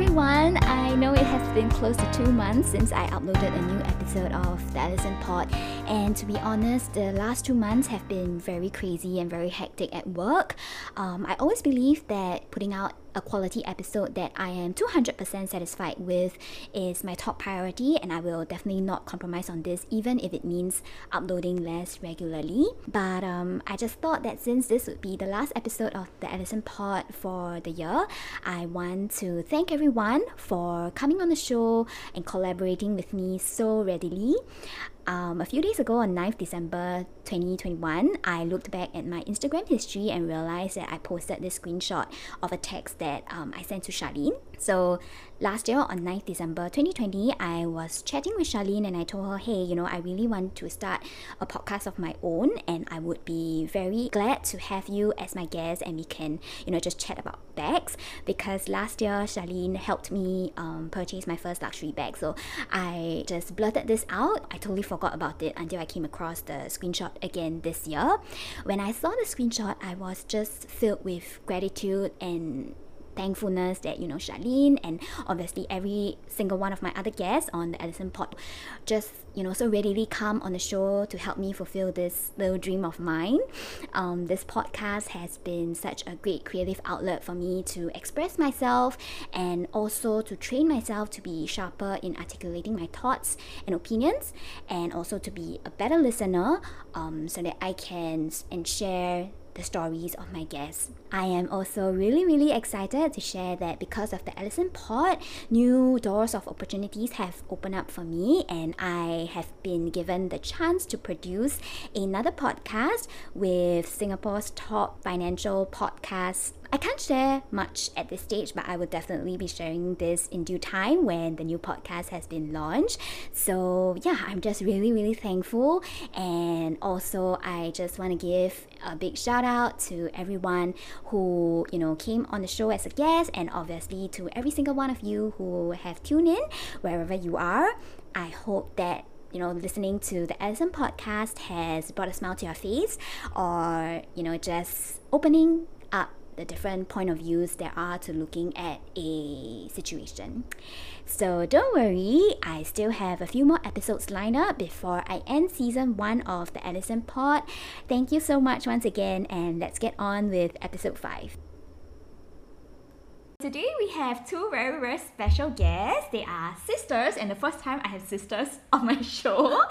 everyone. I know it has been close to two months since I uploaded a new episode of the Ehlisten Pod, and to be honest, the last two months have been very crazy and very hectic at work. Um, I always believe that putting out a quality episode that I am 200% satisfied with is my top priority, and I will definitely not compromise on this, even if it means uploading less regularly. But um, I just thought that since this would be the last episode of the Ehlisten Pod for the year, I want to thank everyone for coming on the show and collaborating with me so readily. Um, a few days ago on 9th December 2021, I looked back at my Instagram history and realized that I posted this screenshot of a text that um, I sent to Charlene. So last year on 9th December 2020, I was chatting with Charlene and I told her, hey, you know, I really want to start a podcast of my own and I would be very glad to have you as my guest and we can, you know, just chat about bags because last year Charlene helped me um, purchase my first luxury bag. So I just blurted this out. I totally forgot about it until I came across the screenshot again this year. When I saw the screenshot, I was just filled with gratitude and thankfulness that you know Charlene and obviously every single one of my other guests on the Ehlisten Pod just you know so readily come on the show to help me fulfill this little dream of mine. Um, this podcast has been such a great creative outlet for me to express myself and also to train myself to be sharper in articulating my thoughts and opinions and also to be a better listener um, so that I can and share the stories of my guests. I am also really, really excited to share that because of the Ehlisten Pod, new doors of opportunities have opened up for me, and I have been given the chance to produce another podcast with Singapore's top financial podcast I can't share much at this stage, but I will definitely be sharing this in due time when the new podcast has been launched. So, yeah, I'm just really, really thankful. And also, I just want to give a big shout out to everyone who, you know, came on the show as a guest, and obviously to every single one of you who have tuned in wherever you are. I hope that you know, listening to the Ehlisten podcast has brought a smile to your face or, you know, just opening the different point of views there are to looking at a situation. So don't worry, I still have a few more episodes lined up before I end season one of the Ehlisten Pod. Thank you so much once again, and let's get on with episode five. Today we have two very very special guests. They are sisters, and the first time I have sisters on my show.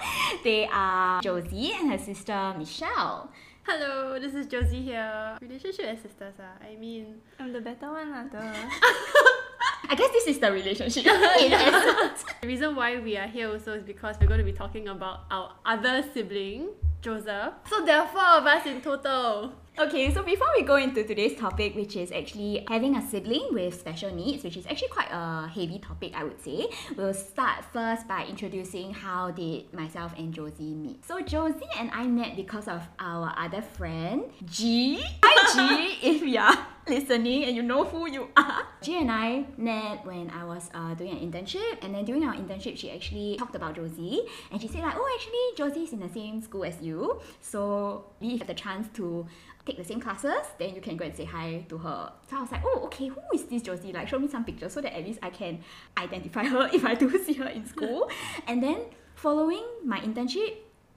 They are Josie and her sister Michelle. Hello, this is Josie here. Relationship as sisters, ah. I mean, I'm the better one, lah. duh. I guess this is the relationship. in essence. the reason why we are here also is because we're going to be talking about our other sibling, Joseph. So there are four of us in total. Okay, so before we go into today's topic, which is actually having a sibling with special needs, which is actually quite a heavy topic, I would say, we'll start first by introducing how did myself and Josie meet. So Josie and I met because of our other friend, G. Hi G, if you're listening and you know who you are. G and I met when I was uh, doing an internship, and then during our internship, she actually talked about Josie, and she said like, oh, actually, Josie's in the same school as you, so we have the chance to take the same classes, then you can go and say hi to her. So I was like, oh, okay, who is this Josie? Like, show me some pictures so that at least I can identify her if I do see her in school. and then following my internship,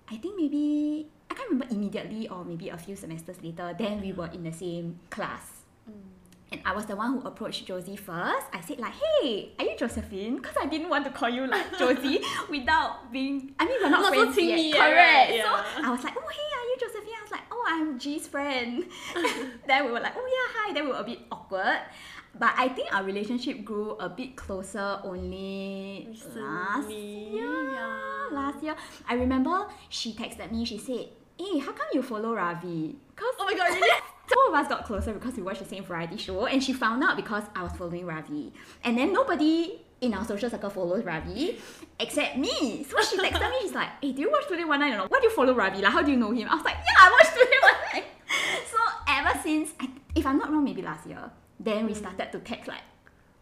I think maybe I can't remember immediately or maybe a few semesters later, then we were in the same class. And I was the one who approached Josie first. I said like, "Hey, are you Josephine?" Because I didn't want to call you like Josie without being. I mean, we're not, Not so friends teamy yet, yet, correct? Yeah. So I was like, "Oh, hey, are you Josephine?" I was like, "Oh, I'm G's friend." then we were like, "Oh yeah, hi." Then we were a bit awkward. But I think our relationship grew a bit closer only last year. yeah. Last year, I remember she texted me. She said, "Hey, how come you follow Ravi?" Cause Oh my god, really? Two of us got closer because we watched the same variety show, and she found out because I was following Ravi. And then nobody in our social circle follows Ravi except me. So she texted me, she's like, Hey, do you watch Two Days One Night or not? Why do you follow Ravi? Like, how do you know him? I was like, Yeah, I watched Two Days One Night. So ever since, I, if I'm not wrong, maybe last year, then we started to text like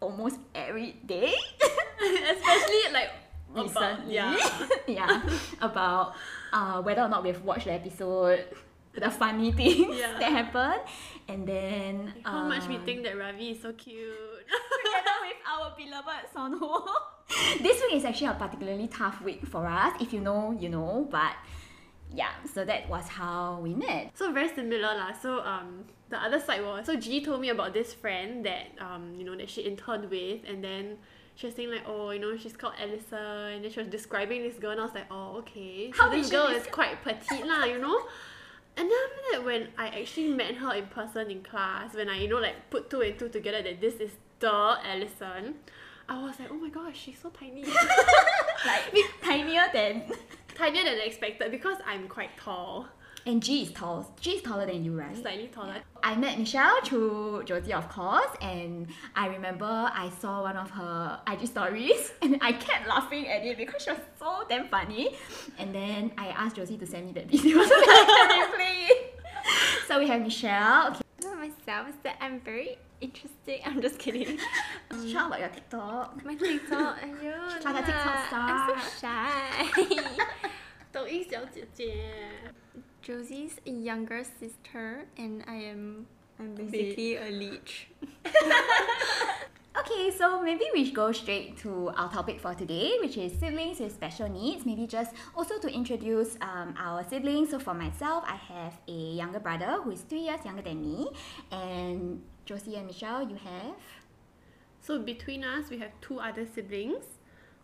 almost every day. Especially like about, recently. yeah. yeah. About uh, whether or not we've watched the episode, the funny things Yeah. that happen. And then How much we um, think that Ravi is so cute. together with our beloved Seonho. this week is actually a particularly tough week for us. If you know, you know. But yeah, so that was how we met. So very similar lah. So um the other side was so G told me about this friend that um you know that she interned with and then she was saying like oh you know she's called Alison and then she was describing this girl and I was like oh okay so How this girl is quite petite lah you know and then after that when I actually met her in person in class when I you know like put two and two together that this is the Alison I was like oh my gosh she's so tiny Like tinier than. tinier than I expected because I'm quite tall And G is tall. G is taller than you, right? slightly taller I met Michelle through Josie, of course, and I remember I saw one of her IG stories and I kept laughing at it because she was so damn funny. And then I asked Josie to send me that video so that I can replay it So we have Michelle. Okay, about myself is that I'm very interesting. I'm just kidding. Michelle, about your TikTok. My TikTok, !aiyo! She's like a TikTok lah, star. I'm so shy. 抖音小姐姐 Josie's younger sister, and I am I'm basically a leech. Okay, so maybe we go straight to our topic for today, which is siblings with special needs. Maybe just also to introduce um, our siblings. So for myself, I have a younger brother who is three years younger than me, and Josie and Michelle, you have. So between us, we have two other siblings.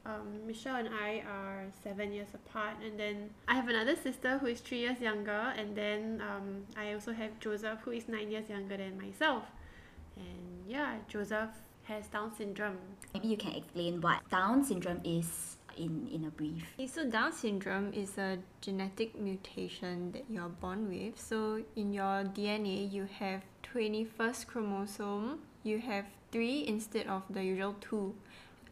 Um, Michelle and I are seven years apart, and then I have another sister who is three years younger, and then um, I also have Joseph who is nine years younger than myself. And yeah, Joseph has Down syndrome. Maybe you can explain what Down syndrome is in in a brief. Okay, so Down syndrome is a genetic mutation that you're born with. So in your DNA, you have 21st chromosome. You have three instead of the usual two.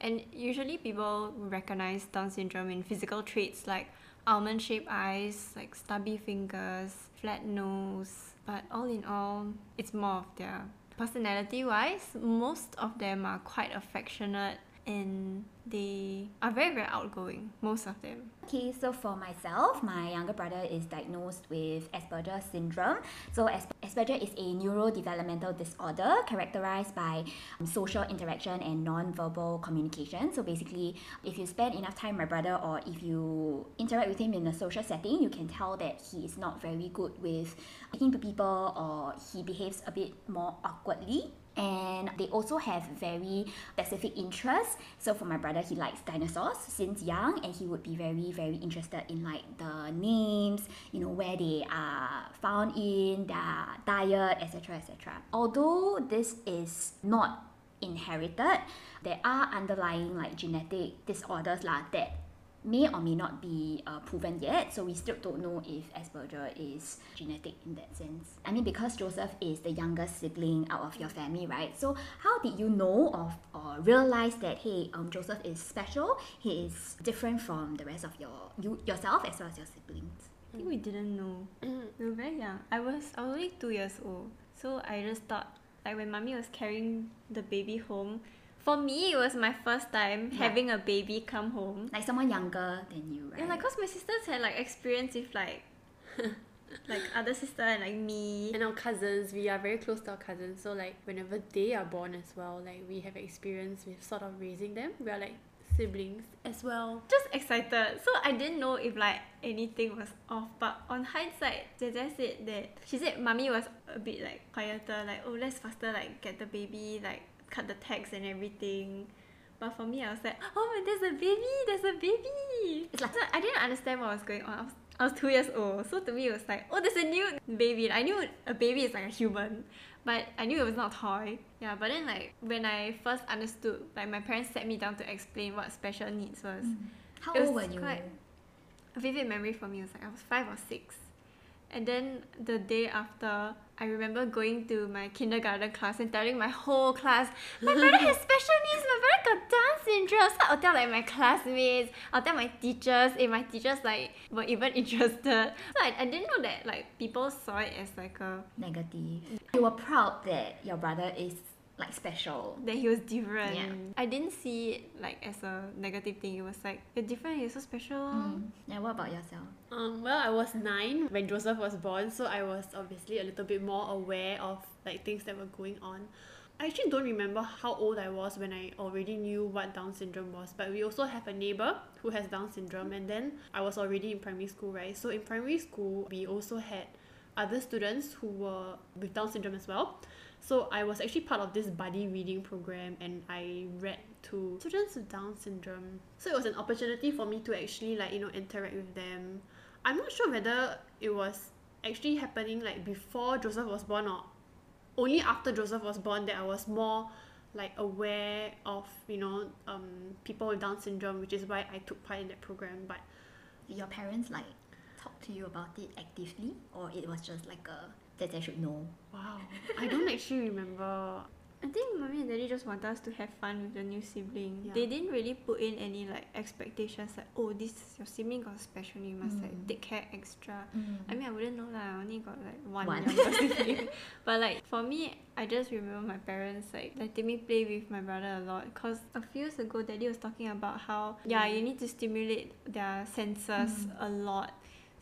And usually people recognize Down syndrome in physical traits like almond shaped eyes, like stubby fingers, flat nose. But all in all, it's more of their personality wise. Most of them are quite affectionate and they are very, very outgoing, most of them. Okay, so for myself, my younger brother is diagnosed with Asperger's syndrome. So As- Asperger is a neurodevelopmental disorder characterized by um, social interaction and non-verbal communication. So basically, if you spend enough time with my brother or if you interact with him in a social setting, you can tell that he is not very good with speaking to people or he behaves a bit more awkwardly and they also have very specific interests. So for my brother, he likes dinosaurs since young, and he would be very, very interested in like the names, you know, where they are found in, their diet, etc., etc. Although this is not inherited, there are underlying like genetic disorders lah that may or may not be uh, proven yet. So we still don't know if Asperger is genetic in that sense. I mean, because Joseph is the youngest sibling out of your family, right? So how did you know of or realize that hey, um, Joseph is special? He is different from the rest of your you yourself as well as your siblings. I think we didn't know. we were very young. I was, I was only two years old. So I just thought, like when mommy was carrying the baby home, for me it was my first time Yeah. having a baby come home. Like someone younger than you, right? And like, cause my sisters had like experience with like, like other sister and like me. And our cousins, we are very close to our cousins. So like whenever they are born as well, like we have experience with sort of raising them. We are like siblings as well. just excited. So I didn't know if like anything was off. But on hindsight, Jeje said that she said mommy was a bit like quieter, like oh let's faster like get the baby, like cut the tags and everything. But for me, I was like, oh, there's a baby, there's a baby. It's like- so I didn't understand what was going on. I was, I was two years old, so to me it was like, oh, there's a new baby. I knew a baby is like a human, but I knew it was not a toy. Yeah, but then like when I first understood, like my parents sat me down to explain what special needs was mm. how it was old were you? quite- a vivid memory for me it was like I was five or six. And then the day after, I remember going to my kindergarten class and telling my whole class, my brother has special needs, my brother got Down syndrome. So I'll tell like my classmates, I'll tell my teachers, if my teachers like were even interested. So I, I didn't know that like people saw it as like a Negative. You were proud that your brother is like special. that he was different. Yeah. I didn't see it like as a negative thing. It was like you're different. You're so special. Mm. And what about yourself? Um, well, I was nine when Joseph was born, so I was obviously a little bit more aware of like things that were going on. I actually don't remember how old I was when I already knew what Down syndrome was, but we also have a neighbor who has Down syndrome, and then I was already in primary school, right? So in primary school, we also had other students who were with Down syndrome as well. So I was actually part of this buddy reading program and I read to students with Down syndrome. So it was an opportunity for me to actually like, you know, interact with them. I'm not sure whether it was actually happening like before Joseph was born or only after Joseph was born that I was more like aware of, you know, um, people with Down syndrome, which is why I took part in that program. But Your parents like talk to you about it actively, or it was just like a that I should know. wow, I don't actually remember I think mommy and daddy just want us to have fun with the new sibling. Yeah. They didn't really put in any like expectations like, oh, this is your sibling got special, you must like Mm. take care extra. Mm. I mean, I wouldn't know lah. I only got like one, One. sibling. but like for me, I just remember my parents like letting me play with my brother a lot. Cause a few years ago, daddy was talking about how yeah, you need to stimulate their senses Mm. a lot.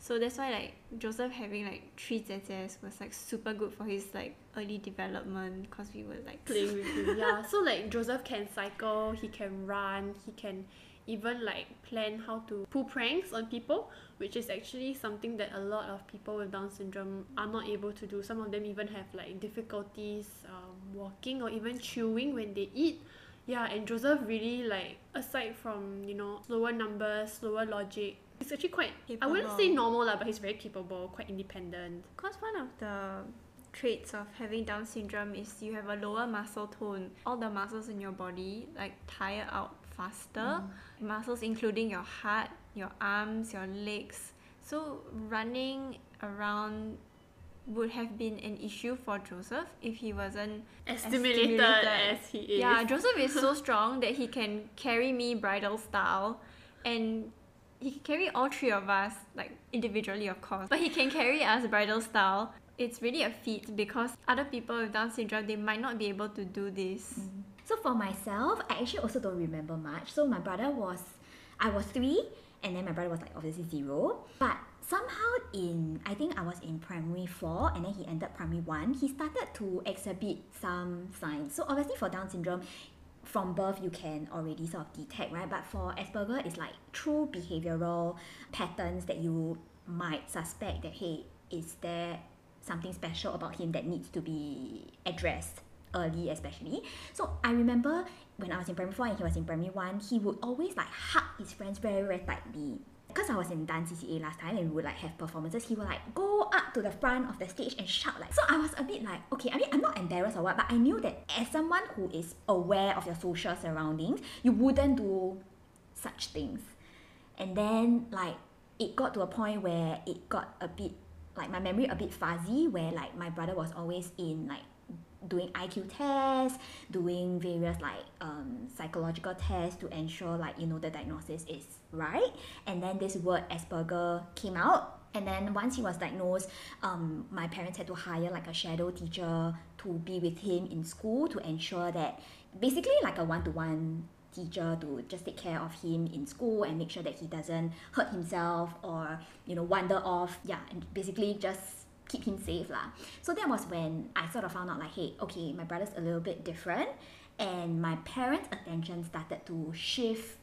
So that's why like Joseph having like three zezes was like super good for his like early development. Cause we were like playing with him. Yeah, so like Joseph can cycle, he can run, he can even like plan how to pull pranks on people, which is actually something that a lot of people with Down syndrome are not able to do. Some of them even have like difficulties um, walking or even chewing when they eat. Yeah, and Joseph really like aside from you know slower numbers, slower logic, he's actually quite I wouldn't say normal lah, but he's very capable, quite independent. Because one of the traits of having Down syndrome is you have a lower muscle tone. All the muscles in your body like tire out faster. Mm. Muscles including your heart, your arms, your legs. So running around would have been an issue for Joseph if he wasn't As stimulated. as he is. Yeah, Joseph is so strong that he can carry me bridal style and he can carry all three of us, like individually of course. But he can carry us bridal style. It's really a feat because other people with Down syndrome they might not be able to do this. Mm-hmm. So for myself, I actually also don't remember much. So my brother was, I was three, and then my brother was like obviously zero. But somehow in, I think I was in primary four, and then he entered primary one. He started to exhibit some signs. So obviously for Down syndrome, from birth you can already sort of detect, right? But for Asperger, it's like true behavioral patterns that you might suspect that hey, is there something special about him that needs to be addressed early especially so i remember when i was in primary four and he was in primary one he would always like hug his friends very very tightly because I was in dance CCA last time and we would like have performances, he would like go up to the front of the stage and shout like so I was a bit like, okay, I mean I'm not embarrassed or what, but I knew that as someone who is aware of your social surroundings, you wouldn't do such things. And then like it got to a point where it got a bit like my memory a bit fuzzy where like my brother was always in like doing IQ tests, doing various like um, psychological tests to ensure like you know the diagnosis is right. And then this word Asperger came out. And then once he was diagnosed, um, my parents had to hire like a shadow teacher to be with him in school to ensure that basically like a one-to-one teacher to just take care of him in school and make sure that he doesn't hurt himself or you know wander off yeah and basically just keep him safe lah so that was when i sort of found out like hey okay my brother's a little bit different and my parents attention started to shift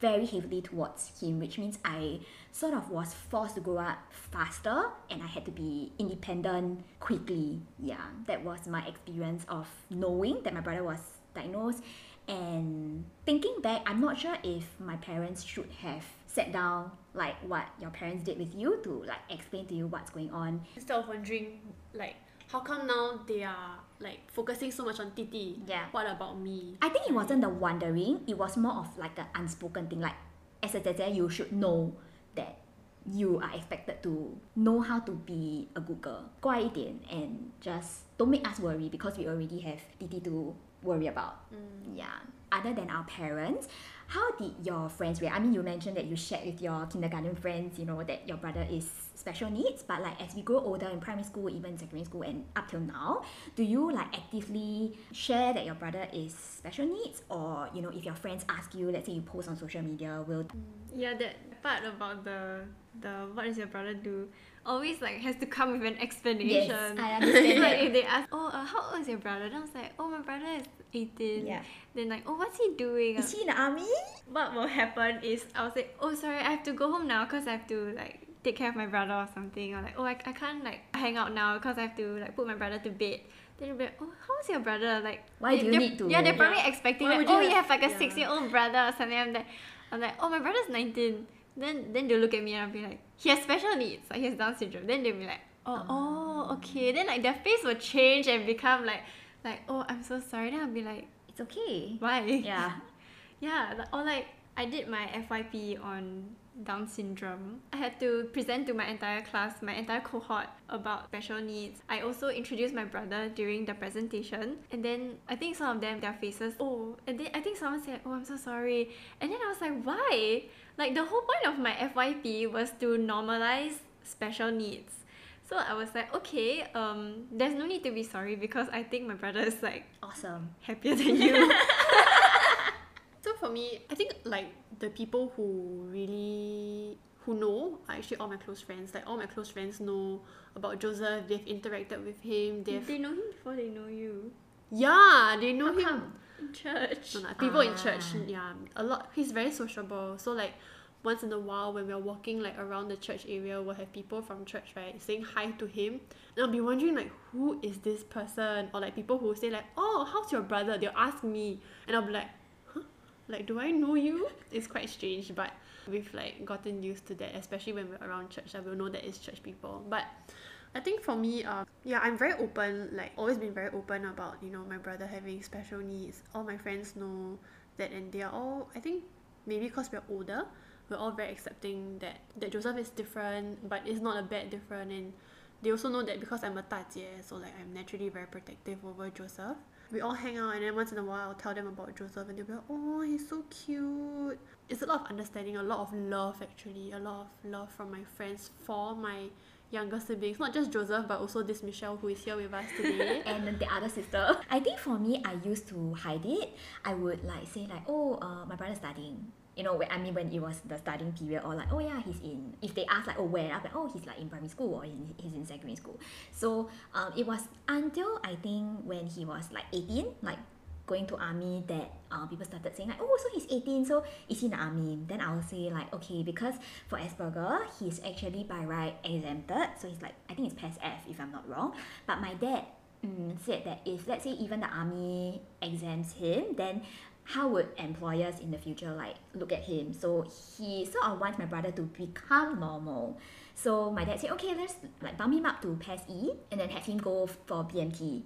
very heavily towards him which means i sort of was forced to grow up faster and i had to be independent quickly yeah that was my experience of knowing that my brother was diagnosed and thinking back, I'm not sure if my parents should have sat down like what your parents did with you to like explain to you what's going on. instead of wondering like how come now they are like focusing so much on Titi? Yeah. What about me? I think it wasn't the wondering, it was more of like an unspoken thing. Like as a tete, you should know that you are expected to know how to be a good girl. 乖一点 and just don't make us worry because we already have DT to worry about. Mm. Yeah. Other than our parents, how did your friends react? I mean, you mentioned that you shared with your kindergarten friends, you know, that your brother is special needs. But like as we grow older in primary school, even secondary school, and up till now, do you like actively share that your brother is special needs, or you know, if your friends ask you, let's say you post on social media, will Yeah, that part about the the what does your brother do always like has to come with an explanation. yes, I understand like if they ask, oh, uh, how old is your brother? Then I was like, oh, my brother is 18. Yeah. Then like, oh, what's he doing? Is he in the army? what will happen is I'll say, oh, sorry, I have to go home now because I have to like take care of my brother or something. Or like, oh, I, I can't like hang out now because I have to like put my brother to bed. Then they'll be like, oh, how's your brother? Like, Why do you need to- Yeah, they're probably Yeah. expecting Why like, you oh, you have- have like a yeah. six year old brother or something. I'm like, I'm like, oh, my brother's 19. Then then they'll look at me and I'll be like, he has special needs, like he has Down syndrome. Then they'll be like, oh, oh, okay. Then like their face will change and become like, like, oh, I'm so sorry. Then I'll be like, It's okay. why? Yeah. Yeah, li- or like I did my FYP on Down syndrome. I had to present to my entire class, my entire cohort about special needs. I also introduced my brother during the presentation, and then I think some of them their faces. Oh, and then I think someone said, "Oh, I'm so sorry," and then I was like, "Why?" Like the whole point of my FYP was to normalize special needs. So I was like, okay, um, there's no need to be sorry because I think my brother is like Awesome. happier than you. So for me, I think like the people who really who know are actually all my close friends. Like all my close friends know about Joseph. They've interacted with him. They've they know him before they know you. yeah, they know How him. come? In church. No, no, people in Ah. church, yeah, a lot. He's very sociable. So like, once in a while when we're walking like around the church area, we'll have people from church right saying hi to him, and I'll be wondering like, who is this person? Or like people who say like, oh, how's your brother? They'll ask me, and I'll be like, huh, like do I know you? It's quite strange, but we've like gotten used to that, especially when we're around church. I will know that it's church people, but. I think for me, um, yeah, I'm very open, like always been very open about, you know, my brother having special needs. All my friends know that and they are all, I think maybe because we're older, we're all very accepting that, that Joseph is different, but it's not a bad different and they also know that because I'm a 大姐, so like I'm naturally very protective over Joseph. We all hang out and then once in a while I'll tell them about Joseph and they'll be like, oh, he's so cute. It's a lot of understanding, a lot of love actually, a lot of love from my friends for my younger siblings, not just Joseph, but also this Michelle who is here with us today. and the other sister. I think for me, I used to hide it. I would like say like, oh, uh, my brother's studying. You know, when, I mean when it was the studying period, or like, oh yeah, he's in. If they ask like, oh where, I'm like, oh he's like in primary school or in, he's in secondary school. So um, it was until I think when he was like 18, like going to army that uh, people started saying like oh so he's 18 so is he in the army then I will say like okay because for Asperger he's actually by right exempted so he's like I think it's PES F if I'm not wrong but my dad mm, said that if let's say even the army exempts him then how would employers in the future like look at him? So he sort of wants my brother to become normal. So my dad said okay let's like bump him up to PES E and then have him go for BMT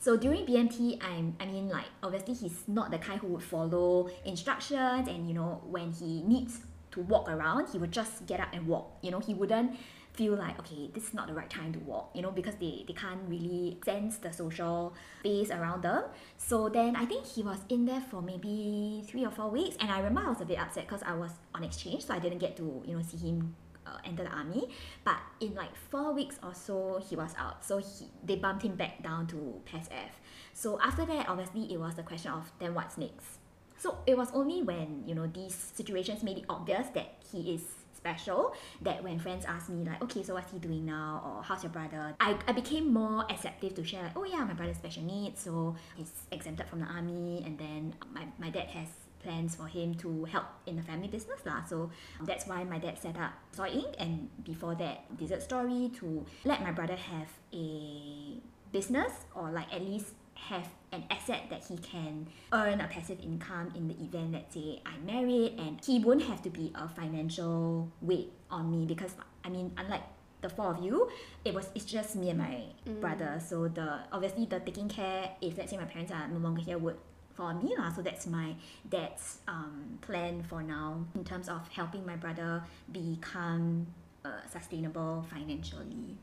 so during BMT, I'm, I mean, like, obviously he's not the kind who would follow instructions and, you know, when he needs to walk around, he would just get up and walk. You know, he wouldn't feel like, okay, this is not the right time to walk, you know, because they, they can't really sense the social space around them. So then I think he was in there for maybe three or four weeks. And I remember I was a bit upset because I was on exchange, so I didn't get to, you know, see him uh, enter the army but in like four weeks or so he was out so he they bumped him back down to PES F so after that obviously it was the question of then what's next so it was only when you know these situations made it obvious that he is special that when friends ask me like okay so what's he doing now or how's your brother I, I became more acceptive to share like oh yeah my brother's special needs so he's exempted from the army and then my, my dad has plans for him to help in the family business lah. So that's why my dad set up Soy Inc. and before that Dessert Story to let my brother have a business or like at least have an asset that he can earn a passive income in the event let's say I'm married and he won't have to be a financial weight on me because I mean unlike the four of you, it was it's just me and my brother. So the obviously the taking care if let's say my parents are no longer here would fall on me lah. So that's my dad's um, plan for now in terms of helping my brother become uh, sustainable financially.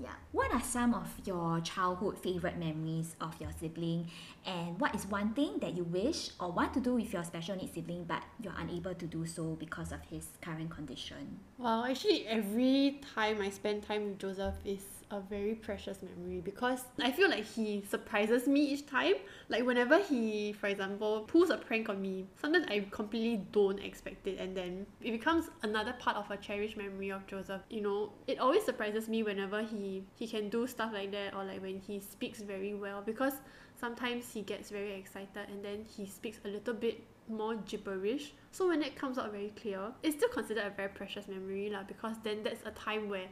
Yeah. What are some of your childhood favorite memories of your sibling? And what is one thing that you wish or want to do with your special needs sibling but you're unable to do so because of his current condition? Well, actually, every time I spend time with Joseph is a very precious memory because I feel like he surprises me each time. Like whenever he, for example, pulls a prank on me, sometimes I completely don't expect it, and then it becomes another part of a cherished memory of Joseph. You know, it always surprises me whenever he he can do stuff like that, or like when he speaks very well because sometimes he gets very excited and then he speaks a little bit more gibberish. So when it comes out very clear, it's still considered a very precious memory lah because then that's a time where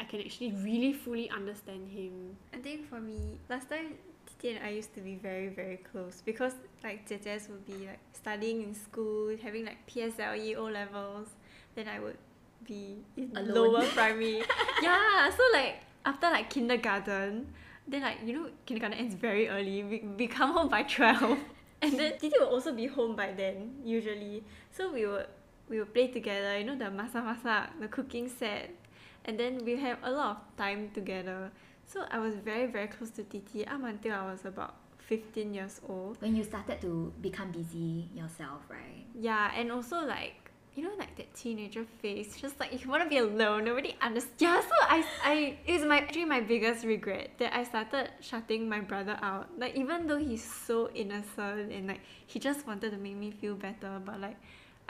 I can actually really fully understand him. I think for me, last time Titi and I used to be very very close because like 姐姐 would be like studying in school, having like PSLE O levels, then I would be in Alone. lower primary. yeah, so like after like kindergarten, then like you know kindergarten ends very early. We, we come home by twelve, and then Titi will also be home by then usually. So we would we would play together. You know the masak masak, the cooking set, and then we have a lot of time together. So I was very very close to Titi up until I was about fifteen years old. When you started to become busy yourself, right? Yeah, and also like you know like that teenager phase, just like you want to be alone, nobody understands. Yeah, so I I it's my actually my biggest regret that I started shutting my brother out. Like even though he's so innocent and like he just wanted to make me feel better, but like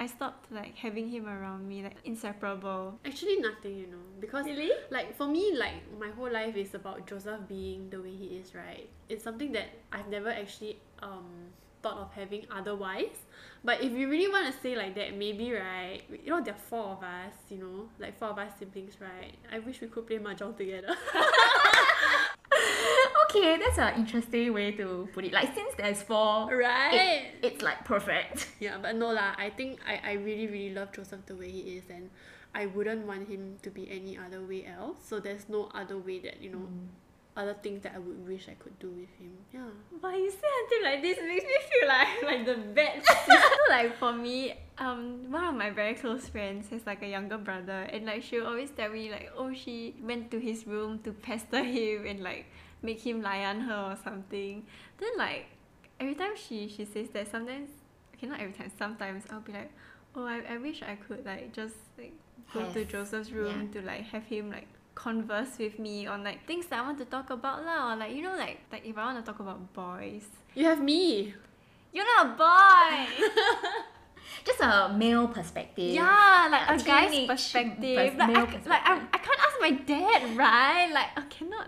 I stopped like having him around me, like inseparable. Actually, nothing, you know, because Really? like for me, like my whole life is about Joseph being the way he is, right? It's something that I've never actually um thought of having otherwise. But if you really want to say like that, maybe right, you know, there are four of us, you know, like four of us siblings, right? I wish we could play mahjong together. Okay, that's an interesting way to put it. Like since there's four, right? it, it's like perfect. Yeah, but no lah. I think I, I really really love Joseph the way he is, and I wouldn't want him to be any other way else. So there's no other way that you know, other things that I would wish I could do with him. Yeah. But you say until like this makes me feel like like the bad sister. like for me, um, one of my very close friends has like a younger brother, and like she'll always tell me like, oh, she went to his room to pester him and like make him layan her or something. Then like every time she she says that, sometimes okay not every time, sometimes I'll be like, oh, I, I wish I could like just like go to Joseph's room to like have him like converse with me on like things that I want to talk about lah or like you know like like if I want to talk about boys You have me. you're not a boy Just a male perspective. yeah like A a guy's perspective pers- like, I, like I, I can't ask my dad right like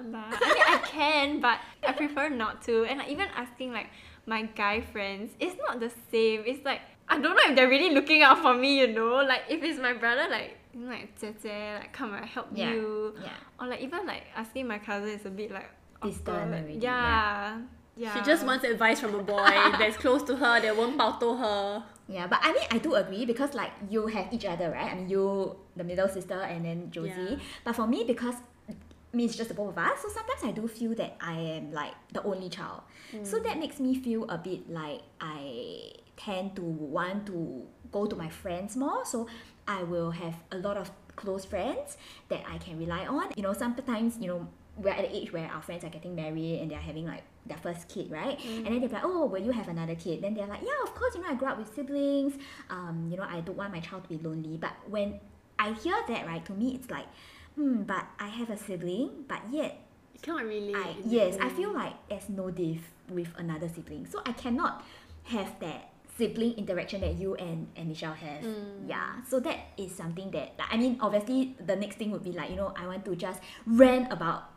I cannot lah I mean I can but I prefer not to and like, even asking like my guy friends it's not the same it's like I don't know if they're really looking out for me you know like if it's my brother like you know, like 姐姐 like come I help Yeah. you Yeah. or like even like asking my cousin is a bit like Distant awkward. already, Yeah. Yeah. She just wants advice from a boy that's close to her that won't bow to her. Yeah, but I mean, I do agree because like you have each other, right? I mean, you, the middle sister, and then Josie. Yeah. But for me, because I mean, it's just the both of us, so sometimes I do feel that I am like the only child. So that makes me feel a bit like I tend to want to go to my friends more. So I will have a lot of close friends that I can rely on. You know, sometimes, you know, we're at the age where our friends are getting married and they're having like their first kid, right? And then they're like, oh, will you have another kid? Then they're like, yeah, of course, you know, I grew up with siblings. Um, you know, I don't want my child to be lonely. But when I hear that, right, to me, it's like, hmm, but I have a sibling, but yet You cannot relate. I yes, I feel like there's no diff with another sibling. So I cannot have that sibling interaction that you and, and Michelle have. Yeah. So that is something that like, I mean obviously the next thing would be like, you know, I want to just rant about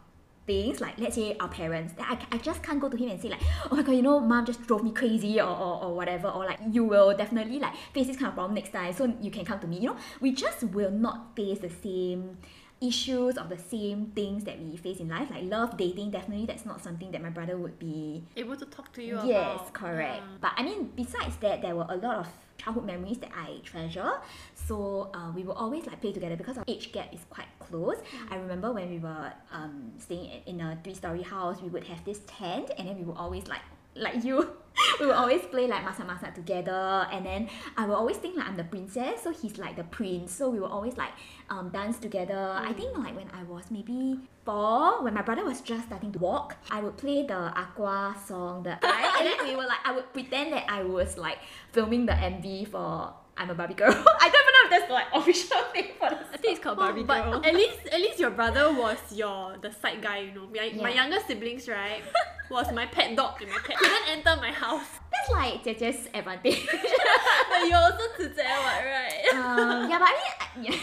things like let's say our parents then I, I just can't go to him and say like oh my god you know mom just drove me crazy or, or, or whatever or like you will definitely like face this kind of problem next time so you can come to me you know we just will not face the same issues or the same things that we face in life like love dating definitely that's not something that my brother would be able to talk to you yes about. correct Yeah. but i mean besides that there were a lot of childhood memories that i treasure so uh, we will always like play together because our age gap is quite close i remember when we were um, staying in- in a three story house we would have this tent and then we would always like like you. we will always play like masak masak together, and then I will always think like I'm the princess, so he's like the prince. So we will always like um, dance together. I think like when I was maybe four, when my brother was just starting to walk, I would play the Aqua song, the right, and then we were like I would pretend that I was like filming the MV for I'm a Barbie girl. I don't even if that's like official name for the I think it's called Barbie oh, girl. But at least at least your brother was your the side guy, you know. My, yeah. my younger siblings, right, was my pet dog and my pet couldn't enter my house. That's like Jeje's advantage. but you also Zhe what, right? Um, yeah, but I mean, yeah.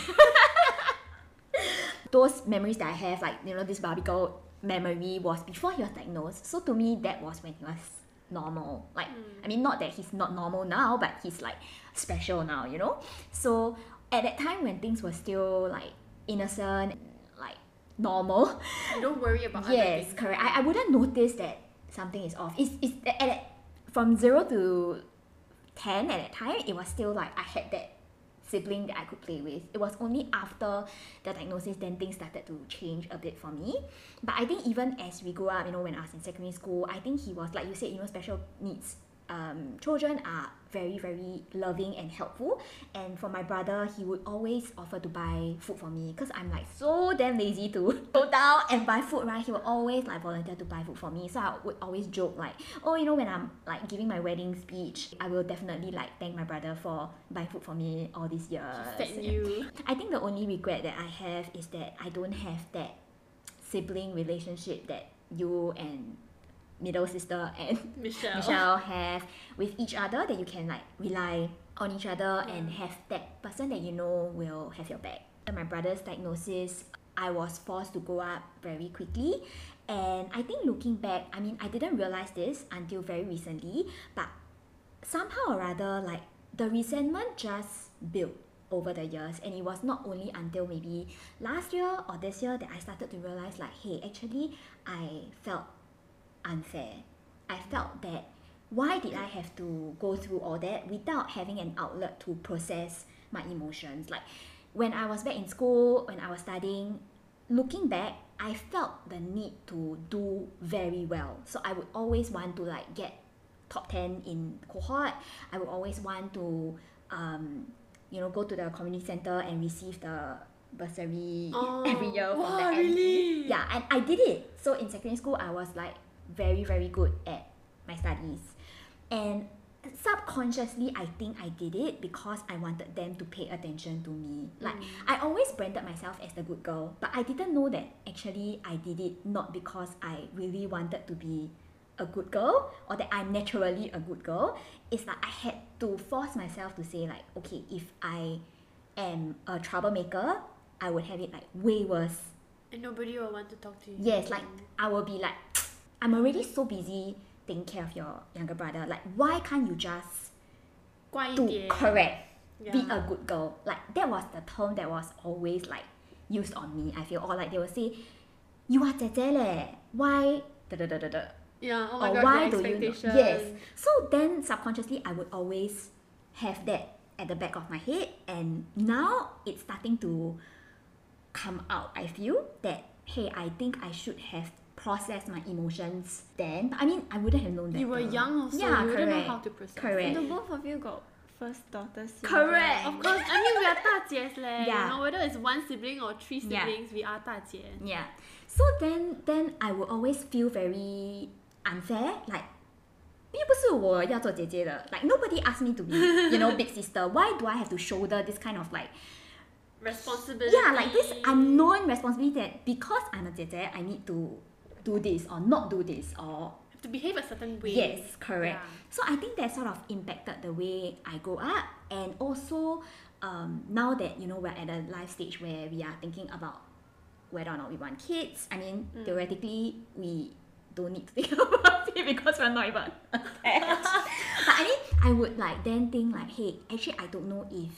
Those memories that I have, like you know, this Barbie girl memory was before he was diagnosed. So to me, that was when he was normal. Like, mm. I mean, not that he's not normal now, but he's like special now, you know. So at that time when things were still like innocent, like normal, You don't worry about yes, correct. I, I wouldn't notice that something is off. It's, it's at, at, from zero to 10 at that time, it was still like I had that sibling that I could play with. It was only after the diagnosis then things started to change a bit for me. But I think even as we grew up, you know, when I was in secondary school, I think he was like you said, you know, special needs um, children are very very loving and helpful. And for my brother he would always offer to buy food for me because i'm like so damn lazy to go down and buy food right? He would always like volunteer to buy food for me. So i would always joke like oh you know when i'm like giving my wedding speech i will definitely like thank my brother for buying food for me all these years. You. I think the only regret that I have is that I don't have that sibling relationship that you and middle sister and Michelle. Michelle have with each other that you can like rely on each other and have that person that you know will have your back. After my brother's diagnosis, I was forced to grow up very quickly. And I think looking back, I mean, I didn't realize this until very recently, but somehow or rather, like the resentment just built over the years. And it was not only until maybe last year or this year that I started to realize, like, hey, actually, I felt unfair. I felt that why did I have to go through all that without having an outlet to process my emotions? Like when I was back in school, when I was studying, looking back, I felt the need to do very well. So I would always want to like get top 10 in cohort. I would always want to um, you know, go to the community center and receive the bursary Oh, every year from wow, the really? Yeah, and I did it. So in secondary school, I was like very, very good at my studies. And subconsciously, I think I did it because I wanted them to pay attention to me. Like, mm. I always branded myself as the good girl, but I didn't know that actually I did it not because I really wanted to be a good girl or that I'm naturally a good girl. It's like I had to force myself to say, like, okay, if I am a troublemaker, I would have it like way worse And nobody will want to talk to you. Yes, like I will be like, I'm already so busy taking care of your younger brother. Like, why can't you just do correct? Yeah. Be a good girl. Like that was the term that was always like used on me. I feel or like they will say, "You are 姐姐 leh. Why?" Da, da, da, da, da. Yeah. Oh my or God, why do you know? Yes. So then subconsciously, I would always have that at the back of my head, and now it's starting to come out. I feel that hey, I think I should have processed my emotions then. But I mean, I wouldn't have known that. You were young also. Yeah, you wouldn't know correct. how to process. Correct. The both of you got first daughter syndrome. Correct. Of course, I mean we are 大姐 leh. Yeah. You know, whether it's one sibling or three Yeah. siblings, we are 大姐. Yeah. So then, then I would always feel very unfair, like. 又不是我要做姐姐的 Like nobody asked me to be, you know, big sister. Why do I have to shoulder this kind of like Responsibility. yeah, like this unknown responsibility that because I'm a 姐姐, I need to do this or not do this or have to behave a certain way. yes, correct. Yeah. So I think that sort of impacted the way I grow up, and also um, now that you know we're at a life stage where we are thinking about whether or not we want kids. I mean, Mm. theoretically, we don't need to think about it because we're not even attached. but I mean, I would like then think like, hey, actually, I don't know if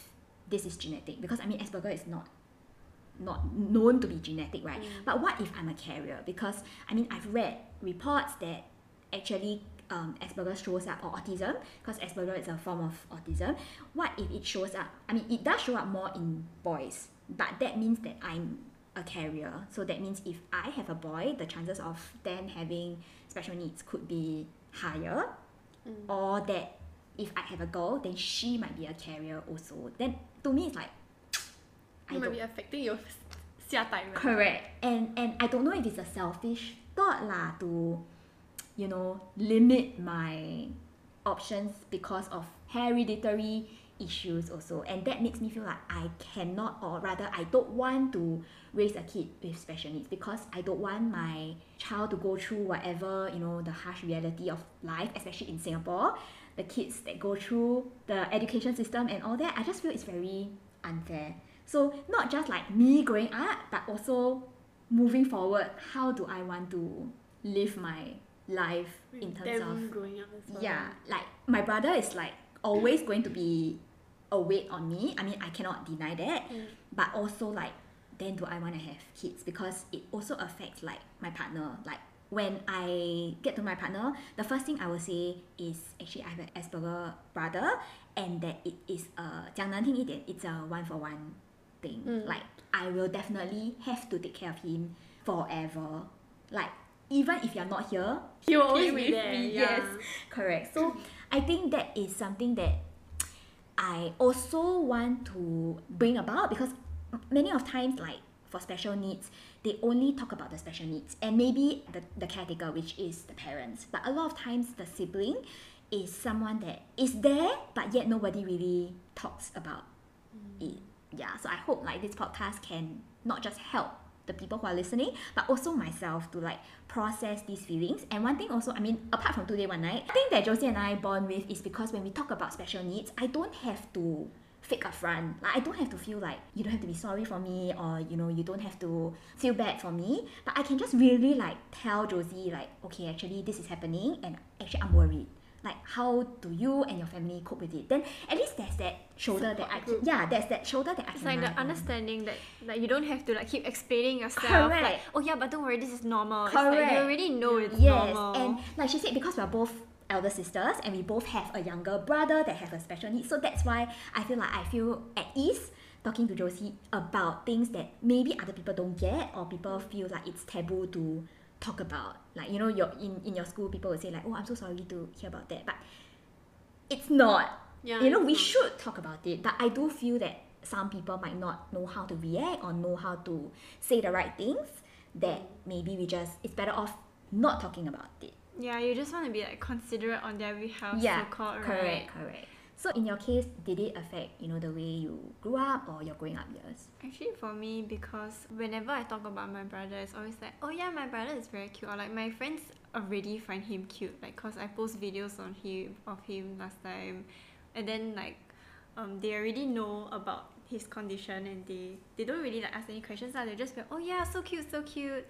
this is genetic because I mean, Asperger is not not known to be genetic, right? Mm. But what if I'm a carrier? Because I mean, I've read reports that actually um, Asperger shows up or autism, because Asperger is a form of autism. What if it shows up? I mean, it does show up more in boys, but that means that I'm a carrier. So that means if I have a boy, the chances of them having special needs could be higher, Mm. or that if I have a girl, then she might be a carrier also. Then to me, it's like I It might don't be affecting your 下代人 correct, and and I don't know if it's a selfish thought lah to, you know, limit my options because of hereditary issues also, and that makes me feel like I cannot, or rather, I don't want to raise a kid with special needs because I don't want my child to go through whatever you know the harsh reality of life, especially in Singapore. The kids that go through the education system and all that, I just feel it's very unfair. So not just like me growing up, but also moving forward, how do I want to live my life in With terms them of growing up as well yeah, like my brother is like always going to be a weight on me. I mean, I cannot deny that. Mm. But also like, then do I want to have kids? Because it also affects like my partner. Like when I get to my partner, the first thing I will say is actually I have an Asperger brother, and that it is a 讲难听一点, it's a one for one thing. Mm. Like I will definitely have to take care of him forever. Like even if you're not here, He will always be with there me, yeah. yes. Correct. So I think that is something that I also want to bring about because many of times like for special needs they only talk about the special needs and maybe the, the caretaker which is the parents but a lot of times the sibling is someone that is there but yet nobody really talks about it yeah so i hope like this podcast can not just help the people who are listening but also myself to like process these feelings. And one thing also i mean apart from Two Days One Night i think that josie and i bond with is because when we talk about special needs i don't have to fake a front like i don't have to feel like you don't have to be sorry for me or you know you don't have to feel bad for me. But i can just really like tell josie like okay actually this is happening and actually i'm worried like how do you and your family cope with it then at least there's that shoulder that i Support can yeah there's that shoulder that i It's like the on. understanding that like you don't have to like keep explaining yourself. Like, Correct. oh yeah, but don't worry, this is normal. It's like Correct. you already know it's yes normal. and like she said because we're both elder sisters and we both have a younger brother that have a special needs so that's why i feel like i feel at ease talking to josie about things that maybe other people don't get or people feel like it's taboo to talk about like you know your in, in your school people will say like oh i'm so sorry to hear about that but it's not Yeah, you know we not. should talk about it but i do feel that some people might not know how to react or know how to say the right things that maybe we just it's better off not talking about it yeah, you just want to be like considerate on their behalf. yeah so called, correct right? correct so in your case did it affect you know the way you grew up or your growing up years Actually, for me, because whenever I talk about my brother, it's always like, oh yeah, my brother is very cute. Or like my friends already find him cute, like cause I post videos on him of him last time, and then like, um, they already know about his condition and they they don't really like ask any questions. Lah. They just be like, oh yeah, so cute, so cute.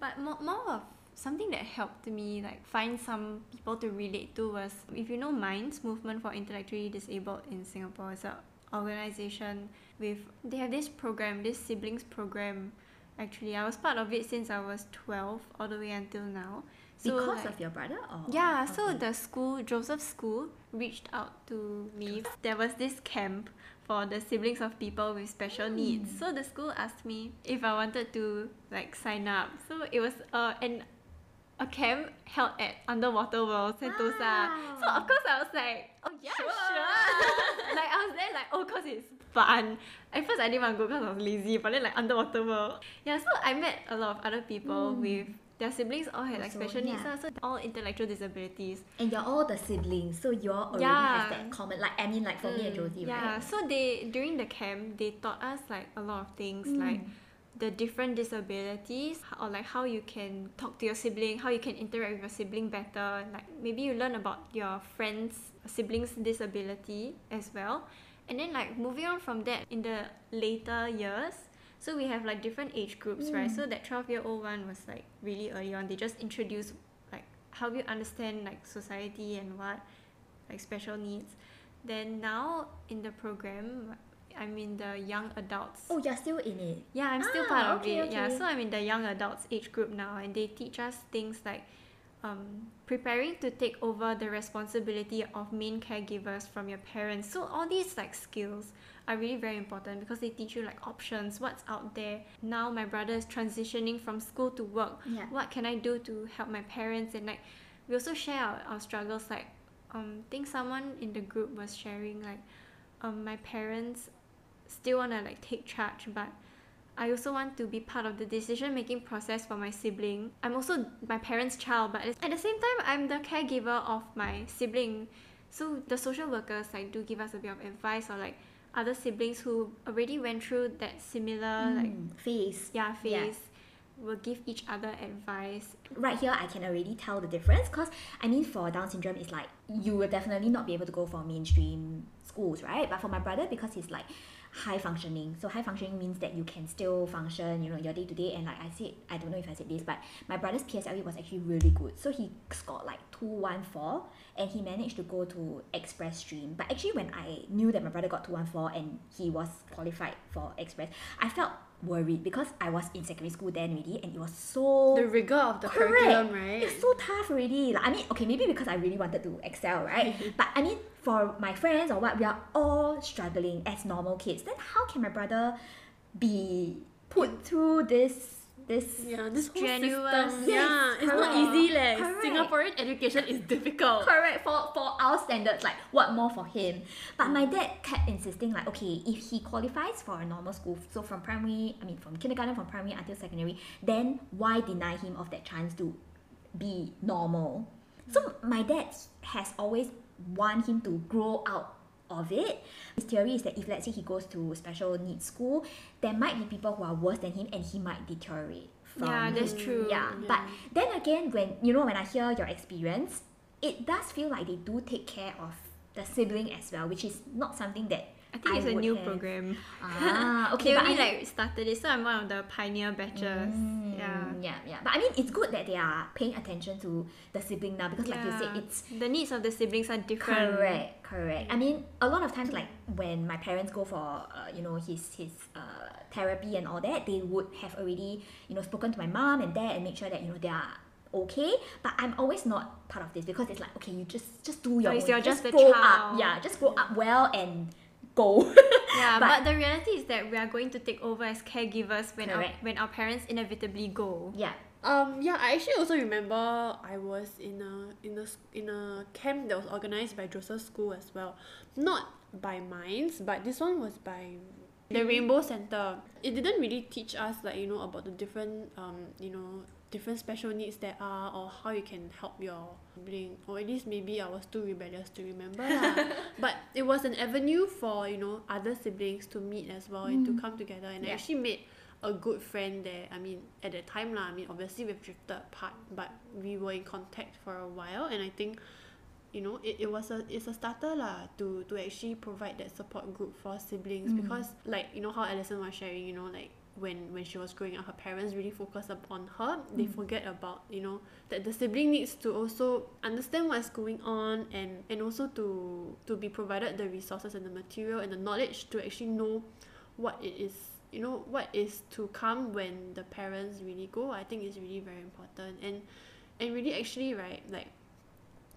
But more more of something that helped me like find some people to relate to was if you know MINDS Movement for Intellectually Disabled in Singapore, is a organization with they have this program, this siblings program. Actually, I was part of it since I was twelve all the way until now. So because like- of your brother or yeah, so okay. the school, Joseph School, reached out to me. There was this camp for the siblings of people with special needs. So the school asked me if I wanted to like sign up. So it was uh, an a camp held at Underwater World Sentosa. Ah. So of course I was like, oh yeah, sure. like I was there like, oh, cause it's fun. At first I didn't want to go because I was lazy, but then like Underwater World. Yeah, so I met a lot of other people hmm. with their siblings all had like special needs, yeah. so all intellectual disabilities. and you're all the siblings so you all already Yeah. have that common like i mean like for me and Mm, josie yeah, right so they during the camp they taught us like a lot of things hmm. like the different disabilities or like how you can talk to your sibling, how you can interact with your sibling better. Like maybe you learn about your friends' siblings' disability as well. And then like moving on from that in the later years, so we have like different age groups, right? Mm. So that twelve year old one was like really early on. They just introduced like how you understand like society and what like special needs. Then now in the program, I'm in the young adults. oh you're still in it Yeah, I'm still Ah, part of okay, it. Yeah, so I'm in the young adults age group now, and they teach us things like um, preparing to take over the responsibility of main caregivers from your parents. So all these like skills are really very important because they teach you like options, what's out there. Now my brother is transitioning from school to work. Yeah. What can I do to help my parents and like we also share our, our struggles like um I think someone in the group was sharing like um my parents still wanna like take charge but I also want to be part of the decision making process for my sibling. I'm also my parents' child, but at the same time, I'm the caregiver of my sibling. So the social workers like do give us a bit of advice or like other siblings who already went through that similar like Mm, phase. yeah Yeah. phase will give each other advice. right here I can already tell the difference because I mean for Down syndrome it's like you will definitely not be able to go for mainstream schools right but for my brother because he's like high functioning so high functioning means that you can still function you know your day to day and like I said I don't know if I said this but my brother's PSLE was actually really good so he scored like 214 and he managed to go to express stream but actually when I knew that my brother got 214 and he was qualified for express I felt worried because I was in secondary school then already and it was so The rigor of the Correct. curriculum, right? it's so tough already. Like I mean, okay, maybe because I really wanted to excel, right? but I mean, for my friends or what, we are all struggling as normal kids. Then how can my brother be put through this this Yeah, this whole Strenuous. system. Yes, yeah, it's not easy leh. Correct. Singaporean education is difficult. correct for for our standards? Like what more for him? But my dad kept insisting like, okay, if he qualifies for a normal school, so from primary, I mean from kindergarten, from primary until secondary, then why deny him of that chance to be normal? So my dad has always want him to grow out of it. His theory is that if let's say he goes to special needs school, there might be people who are worse than him and he might deteriorate. From Yeah, that's true. Yeah, Yeah. but then again, when you know when I hear your experience, it does feel like they do take care of the sibling as well, which is not something that I think it's a new have. program. Ah, okay, they but only I like started it, so I'm one of the pioneer batches. Mm, Yeah. yeah, yeah. But I mean, it's good that they are paying attention to the sibling now because, like you said, it's the needs of the siblings are different. Correct, correct. I mean, a lot of times, like when my parents go for, uh, you know, his his uh, therapy and all that, they would have already, you know, spoken to my mom and dad and make sure that you know they are okay. But I'm always not part of this because it's like, okay, you just just do your it's own. you're just the grow child. up, yeah, just grow up well and go. Yeah, But- but, the reality is that we are going to take over as caregivers when our, when our parents inevitably go. yeah. Um, yeah, I actually also remember I was in a in a in a camp that was organized by Joseph School as well, not by MINDS, but this one was by the Rainbow Center. It didn't really teach us like you know about the different um you know different special needs there are or how you can help your sibling or at least maybe I was too rebellious to remember lah. but it was an avenue for you know other siblings to meet as well and to come together and I actually made a good friend there. I mean, at that time lah. I mean, obviously we've drifted apart, but we were in contact for a while, and I think, you know, it, it was a it's a starter lah to to actually provide that support group for siblings Mm. because like you know how Alison was sharing, you know, like when when she was growing up, her parents really focus upon her. They Mm. forget about you know that the sibling needs to also understand what's going on and and also to to be provided the resources and the material and the knowledge to actually know what it is you know what is to come when the parents really go i think is really very important and and really actually right like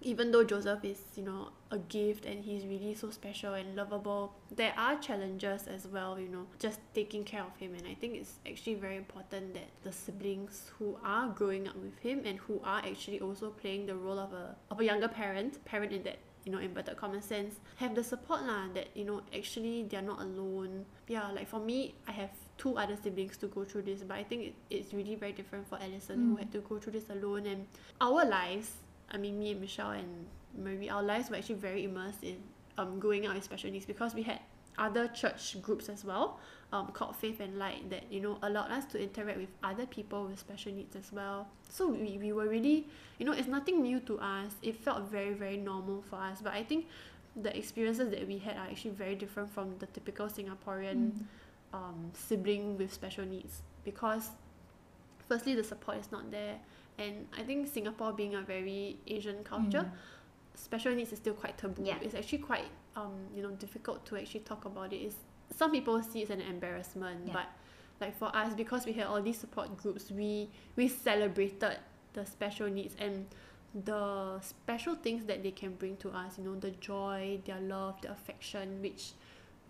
even though joseph is you know a gift and he's really so special and lovable there are challenges as well you know just taking care of him and i think it's actually very important that the siblings who are growing up with him and who are actually also playing the role of a of a younger parent parent in that you know inverted common sense have the support lah that you know actually they're not alone yeah like for me i have two other siblings to go through this but i think it, it's really very different for Alison who Mm. had to go through this alone and our lives i mean me and michelle and marie our lives were actually very immersed in um growing up with special needs because we had other church groups as well um, called Faith and Light that you know allowed us to interact with other people with special needs as well. So we, we were really you know it's nothing new to us. It felt very very normal for us. But I think the experiences that we had are actually very different from the typical Singaporean Mm. um, sibling with special needs because firstly the support is not there and I think Singapore being a very Asian culture special needs is still quite taboo Yeah. it's actually quite um, you know difficult to actually talk about it it's, some people see it as an embarrassment Yeah. but like for us because we had all these support groups we we celebrated the special needs and the special things that they can bring to us you know the joy their love the affection which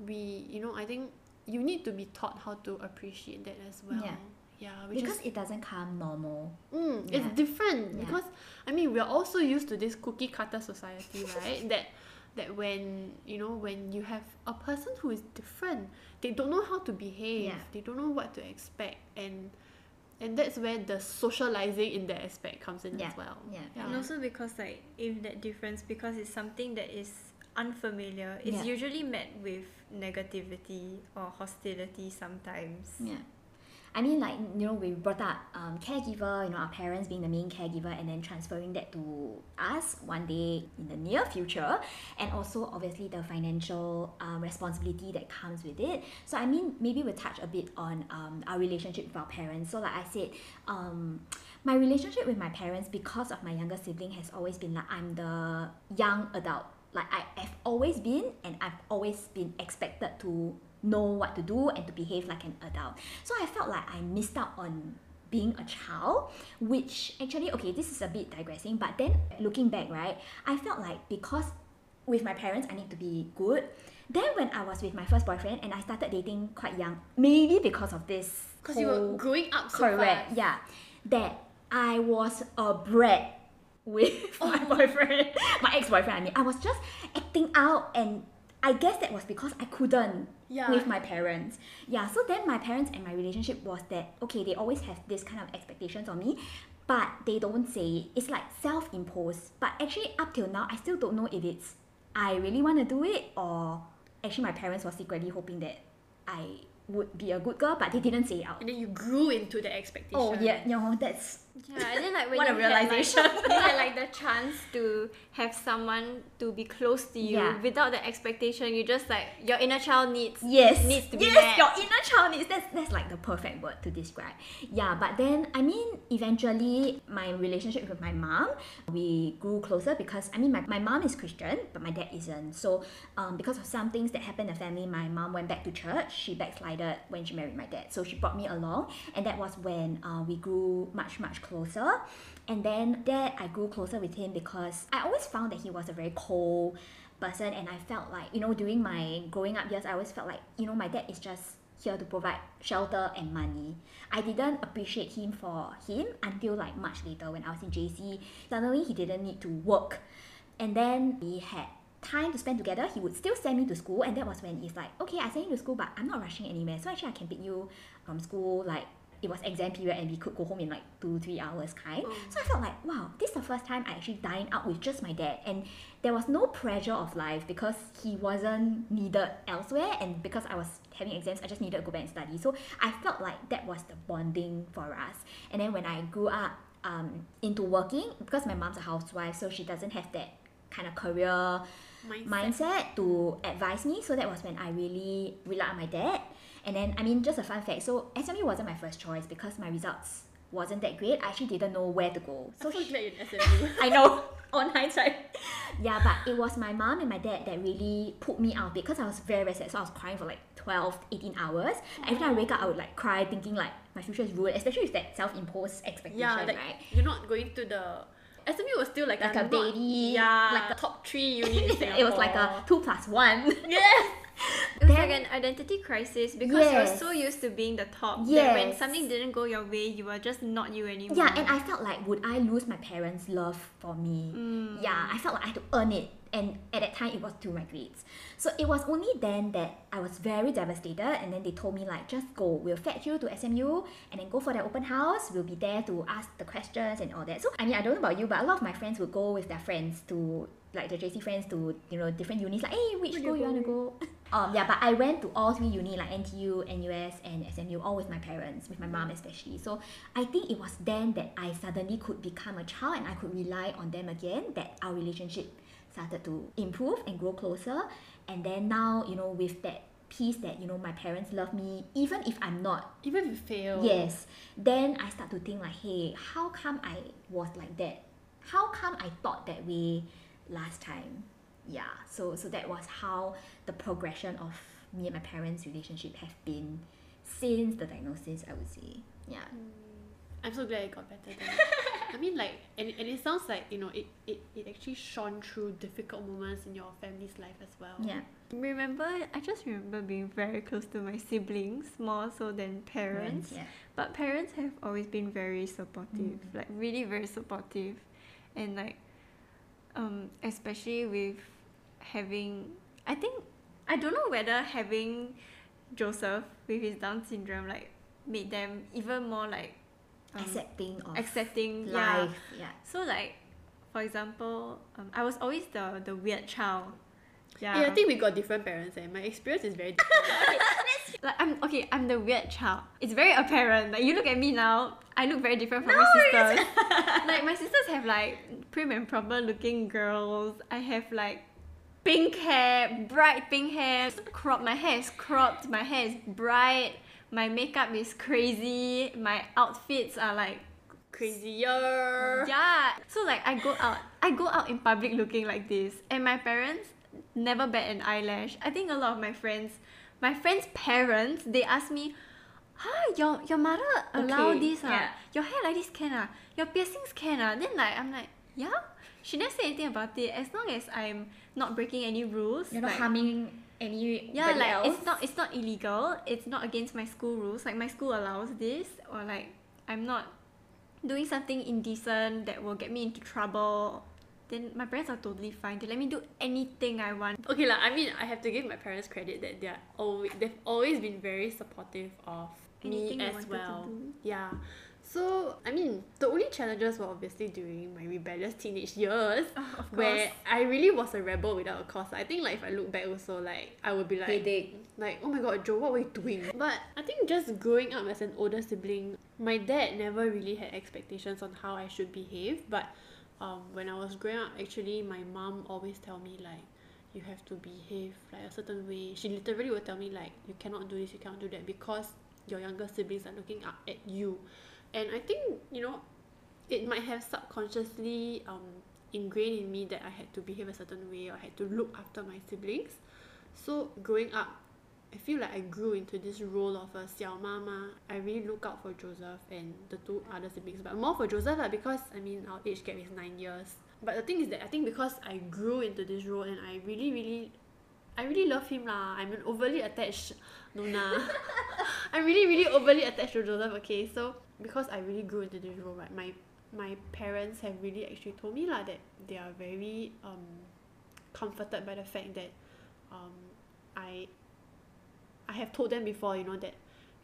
we you know I think you need to be taught how to appreciate that as well Yeah. Yeah, which because is it doesn't come normal. Mm, Yeah. It's different Yeah. because I mean we're also used to this cookie cutter society, right? that that when you know when you have a person who is different, they don't know how to behave. Yeah. They don't know what to expect, and and that's where the socializing in that aspect comes in Yeah. as well. Yeah. And also because like if that difference because it's something that is unfamiliar, it's Yeah. usually met with negativity or hostility sometimes. Yeah. I mean, like, you know, we brought up um, caregiver, you know, our parents being the main caregiver, and then transferring that to us one day in the near future, and also obviously the financial um, responsibility that comes with it. So, I mean, maybe we'll touch a bit on um, our relationship with our parents. So, like I said, um, my relationship with my parents, because of my younger sibling, has always been like I'm the young adult. Like, I have always been, and I've always been expected to know what to do and to behave like an adult. So I felt like I missed out on being a child, which actually, okay, this is a bit digressing, but then looking back, right, I felt like because with my parents, I need to be good. Then when I was with my first boyfriend and I started dating quite young, maybe because of this. Because you were growing up so correct, fast. yeah, that I was a brat with oh. my boyfriend, my ex-boyfriend. I mean, I was just acting out, and I guess that was because I couldn't Yeah. with my parents. Yeah, so then my parents and my relationship was that okay, they always have this kind of expectations on me, but they don't say it. It's like self-imposed. But actually, up till now, I still don't know if it's I really want to do it or actually my parents were secretly hoping that I would be a good girl, but they didn't say it out. And then you grew into the expectation. Oh yeah, you know that's Yeah, and then like when What a you had, like- you had like the chance to have someone to be close to you Yeah. without the expectation, you just like your inner child needs yes. needs to be yes met. your inner child needs. That's that's like the perfect word to describe. Yeah but then i mean eventually my relationship with my mom we grew closer because i mean my, my mom is christian but my dad isn't. So um, because of some things that happened in the family my mom went back to church. She backslided when she married my dad. So she brought me along. And that was when uh, we grew much much closer. And then that i grew closer with him because i always found that he was a very cold person and I felt like you know during my growing up years I always felt like you know my dad is just here to provide shelter and money. I didn't appreciate him for him until like much later when I was in JC suddenly he didn't need to work. And then we had time to spend together. He would still send me to school and that was when he's like okay I send you to school but I'm not rushing anywhere. So actually I can pick you from school like it was exam period and we could go home in like two three hours kind so I felt like wow this is the first time I actually dined out with just my dad and there was no pressure of life because he wasn't needed elsewhere and because I was having exams I just needed to go back and study so I felt like that was the bonding for us and then when I grew up um, into working because my mom's a housewife so she doesn't have that kind of career Mindset. mindset to advise me. So that was when I really relied on my dad. And then, I mean, just a fun fact. So SMU wasn't my first choice because my results wasn't that great. I actually didn't know where to go. So so glad you're in SMU. I know on hindsight. Yeah, but it was my mom and my dad that really put me out because I was very, very sad. So I was crying for like 12, 18 hours. Every time I wake up, I would like cry thinking like my future is ruined, especially with that self-imposed expectation, yeah, like right? you're not going to the SMU was still like, Like a a baby, yeah, like a top three uni it was like a two plus one. yes. It was Then- like an identity crisis because you were so used to being the top that when something didn't go your way, you were just not you anymore. Yeah, and I felt like would I lose my parents' love for me? Mm. Yeah, I felt like I had to earn it, and at that time it was through my grades. So it was only then that I was very devastated, and then they told me like just go, we'll fetch you to SMU, and then go for the open house. We'll be there to ask the questions and all that. So I mean, I don't know about you, but a lot of my friends would go with their friends to like the JC friends to you know different unis like hey which school you you want to go um yeah but I went to all three uni like NTU NUS and SMU all with my parents with my mom especially so I think it was then that I suddenly could become a child and I could rely on them again that our relationship started to improve and grow closer and then now you know with that piece that you know my parents love me even if I'm not Even if you fail. Yes. Then I start to think like, hey, how come I was like that? How come I thought that way last time? Yeah. So so that was how the progression of me and my parents' relationship have been since the diagnosis, I would say. Yeah. Mm. I'm so glad it got better then. I mean like and, and it sounds like, you know, it, it, it actually shone through difficult moments in your family's life as well. Yeah. Remember, I just remember being very close to my siblings more so than parents. Yeah. But parents have always been very supportive, Mm. like really very supportive, and like, um, especially with having, I think I don't know whether having Joseph with his Down syndrome like made them even more like Um, accepting of accepting. Yeah. life. Yeah. So like, for example, um, I was always the the weird child. Yeah. Eh, I think we got different parents and my experience is very different. like I'm okay. I'm the weird child. It's very apparent. Like you look at me now, I look very different from my sisters. like my sisters have like prim and proper looking girls. I have like pink hair, bright pink hair, cropped. My hair is cropped. My hair is bright. My makeup is crazy. My outfits are like Crazier. yeah. So like I go out, I go out in public looking like this, and my parents never bat an eyelash. I think a lot of my friends, my friends' parents, they ask me, "Huh, your your mother allow Okay, this ah? yeah. Your hair like this can ah? Your piercings can ah?" Then like I'm like, yeah. She never say anything about it. As long as I'm not breaking any rules, You're not like, harming any yeah, like it's not it's not illegal. It's not against my school rules. Like my school allows this, or like I'm not doing something indecent that will get me into trouble. Then my parents are totally fine. They let me do anything I want. Okay, like, I mean, I have to give my parents credit that they're always they've always been very supportive of Anything me as well. Yeah. So I mean, the only challenges were obviously during my rebellious teenage years, of where I really was a rebel without a cause. I think like if I look back, also like I would be like, headache. like oh my god, Joe, what were you doing? But I think just growing up as an older sibling, my dad never really had expectations on how I should behave. But um, when I was growing up, actually, my mom always tell me like, you have to behave like a certain way. She literally would tell me like, you cannot do this, you cannot do that because your younger siblings are looking up at you and I think you know it might have subconsciously um, ingrained in me that I had to behave a certain way or I had to look after my siblings. So growing up, I feel like I grew into this role of a Xiao Mama. I really look out for Joseph and the two other siblings, but more for Joseph lah because I mean our age gap is nine years. But the thing is that I think because I grew into this role and I really really I really love him lah. I'm an overly attached Nona. I'm really really overly attached to Joseph. Okay, so because I really grew into this role, right? My my parents have really actually told me lah that they are very um comforted by the fact that um I I have told them before, you know, that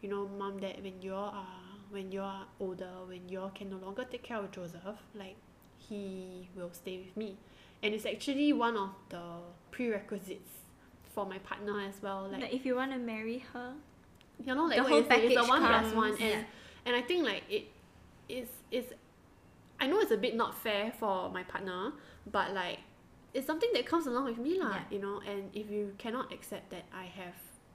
you know, mom, dad, when you're uh when you're older, when you can no longer take care of Joseph, like he will stay with me. And it's actually one of the prerequisites for my partner as well. Like Like if you want to marry her, you know, like The whole say, it's the package one comes, one, and yeah. and I think like it is is I know it's a bit not fair for my partner, but like it's something that comes along with me lah, Yeah. you know. And if you cannot accept that I have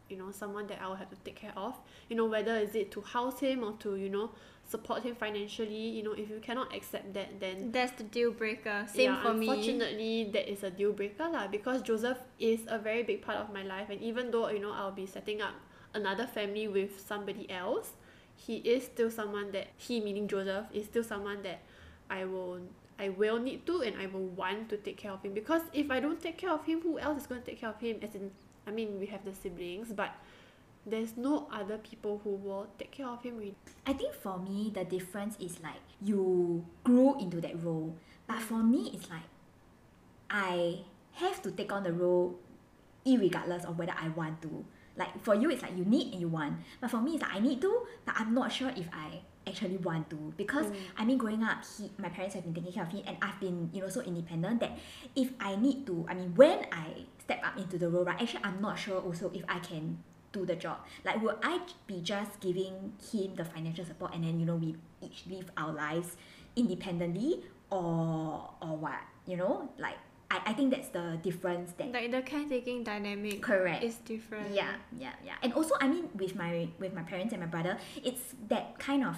you know someone that I will have to take care of, you know whether is it to house him or to you know support him financially, you know if you cannot accept that, then that's the deal breaker. Same yeah, for me. unfortunately that is a deal breaker lah because Joseph is a very big part of my life and even though you know I'll be setting up another family with somebody else he is still someone that he meaning Joseph is still someone that I will I will need to and I will want to take care of him because if I don't take care of him who else is going to take care of him as in I mean we have the siblings but there's no other people who will take care of him really. I think for me the difference is like you grew into that role. But mm. for me it's like I have to take on the role irregardless of whether I want to. Like for you it's like you need and you want. But for me it's like I need to, but I'm not sure if I actually want to. Because mm. I mean growing up he my parents have been taking care of him and I've been, you know, so independent that if I need to I mean when I step up into the role, right, actually I'm not sure also if I can do the job. Like, will I be just giving him the financial support and then you know we each live our lives independently, or or what? You know, like I, I think that's the difference that Like the caretaking dynamic correct. is different. Yeah, yeah, yeah. And also, I mean, with my with my parents and my brother, it's that kind of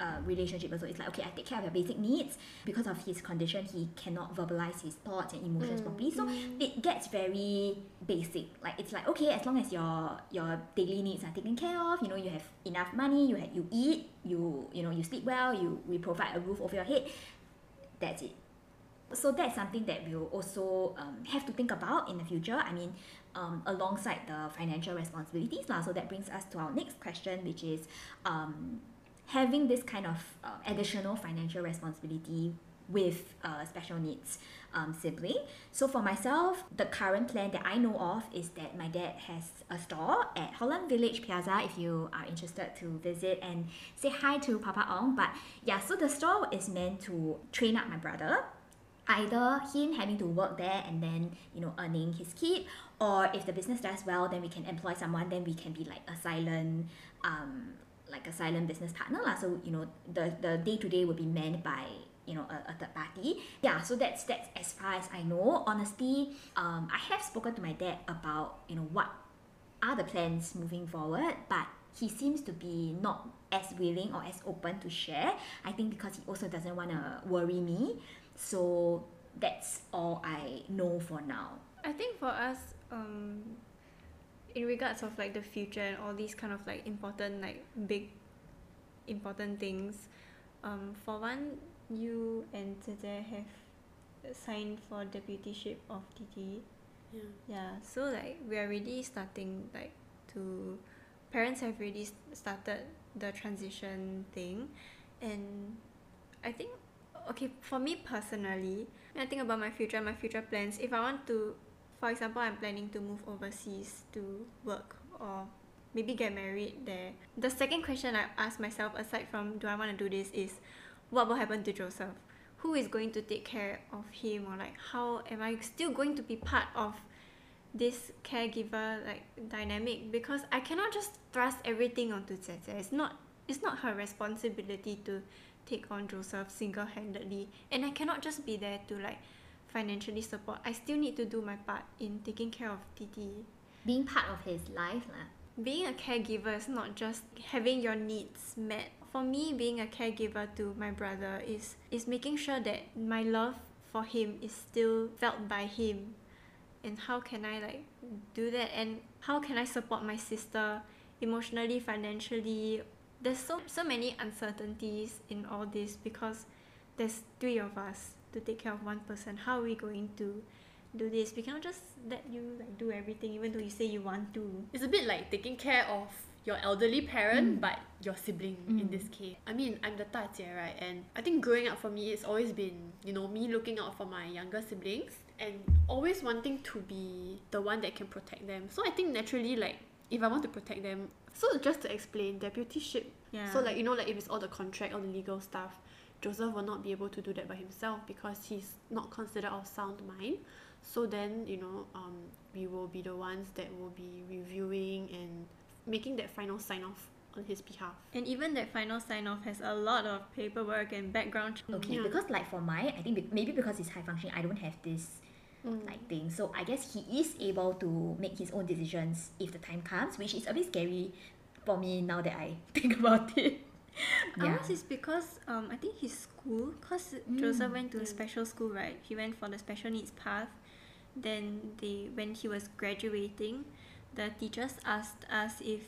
uh, relationship also. It's like okay, I take care of your basic needs because of his condition. He cannot verbalize his thoughts and emotions Mm, properly. So it gets very basic. Like it's like okay, as long as your your daily needs are taken care of, you know, you have enough money, you have, you eat, you you know, you sleep well, you we provide a roof over your head. That's it. So that's something that we'll also um, have to think about in the future. I mean, um, alongside the financial responsibilities lah. So that brings us to our next question, which is um, having this kind of uh, additional financial responsibility with uh, special needs um, sibling. So for myself, the current plan that I know of is that my dad has a store at Holland Village Plaza. If you are interested to visit and say hi to Papa Ong, but yeah, so the store is meant to train up my brother either him having to work there and then you know earning his keep or if the business does well then we can employ someone then we can be like a silent um like a silent business partner lah. So you know the the day to day will be manned by you know a, a third party. Yeah so that's that's as far as I know. Honestly um I have spoken to my dad about you know what are the plans moving forward but he seems to be not as willing or as open to share. I think because he also doesn't want to worry me. So that's all I know for now. I think for us, um, in regards of like the future and all these kind of like important like big important things, um, for one, you and Zeze have signed for deputyship of TT. Yeah. Yeah, so like we are already starting like to parents have already started the transition thing and I think okay for me personally when I think about my future my future plans if I want to for example I'm planning to move overseas to work or maybe get married there. The second question I ask myself aside from do I want to do this is what will happen to Joseph? Who is going to take care of him or like how am I still going to be part of this caregiver like dynamic? Because I cannot just thrust everything onto Zeze. It's not it's not her responsibility to take on Joseph single handedly and I cannot just be there to like financially support. I still need to do my part in taking care of Titi. Being part of his life lah. Being a caregiver is not just having your needs met. For me, being a caregiver to my brother is is making sure that my love for him is still felt by him and how can I like do that and how can I support my sister emotionally financially there's so so many uncertainties in all this because there's three of us to take care of one person how are we going to do this we cannot just let you like do everything even though you say you want to It's a bit like taking care of your elderly parent mm. but your sibling in mm. this case. I mean, I'm the 大姐, right? And I think growing up for me it's always been, you know, me looking out for my younger siblings and always wanting to be the one that can protect them. So I think naturally like if I want to protect them, so just to explain, deputyship yeah So like you know like if it's all the contract all the legal stuff, Joseph will not be able to do that by himself because he's not considered of sound mind. So then you know um, we will be the ones that will be reviewing and making that final sign off on his behalf. and even that final sign off has a lot of paperwork and background Okay, Yeah. because like for my, I think maybe because it's high functioning, I don't have this Mm. like thing. So I guess he is able to make his own decisions if the time comes, which is a bit scary for me now that I think about it. Ours is because um I think his school, cause Joseph went to a special school, right? He went for the special needs path. Then they when he was graduating, the teachers asked us if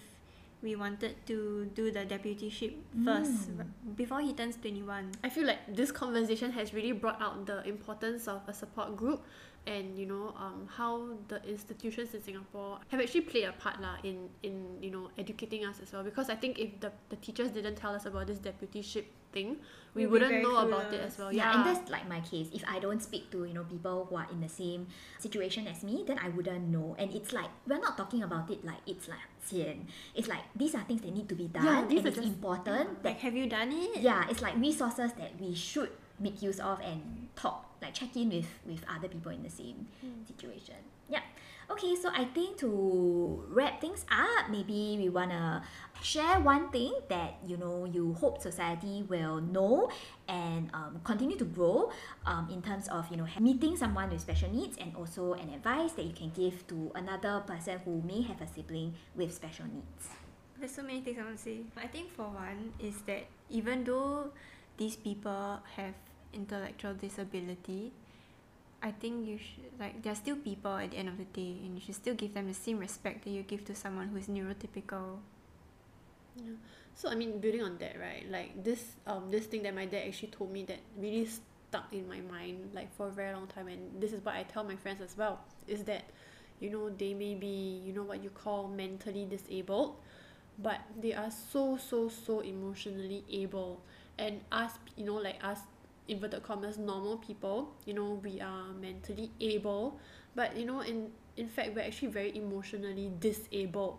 we wanted to do the deputyship first r- before he turns twenty one. I feel like this conversation has really brought out the importance of a support group and you know um, how the institutions in Singapore have actually played a part lah in, in you know educating us as well because I think if the, the teachers didn't tell us about this deputyship thing we We'd wouldn't very know about it as well yeah, yeah, and that's like my case. If I don't speak to you know people who are in the same situation as me, then I wouldn't know. And it's like we're not talking about it like it's like 钱. It's like these are things that need to be done, Yeah, these and are it's just- important that Like, have you done it? yeah, it's like resources that we should make use of and talk, like check in with with other people in the same situation. Yeah. Okay, so I think to wrap things up, maybe we wanna share one thing that you know you hope society will know and um, continue to grow um, in terms of you know meeting someone with special needs and also an advice that you can give to another person who may have a sibling with special needs. There's so many things I want to say. I think for one is that even though these people have intellectual disability, I think you should like they're still people at the end of the day and you should still give them the same respect that you give to someone who is neurotypical. Yeah. So I mean, building on that, right? Like this, um, this thing that my dad actually told me that really stuck in my mind, like for a very long time, and this is what I tell my friends as well, is that, you know, they may be, you know, what you call mentally disabled, but they are so so so emotionally able, and us, you know, like us, inverted commas, normal people, you know, we are mentally able, but you know, in in fact, we're actually very emotionally disabled,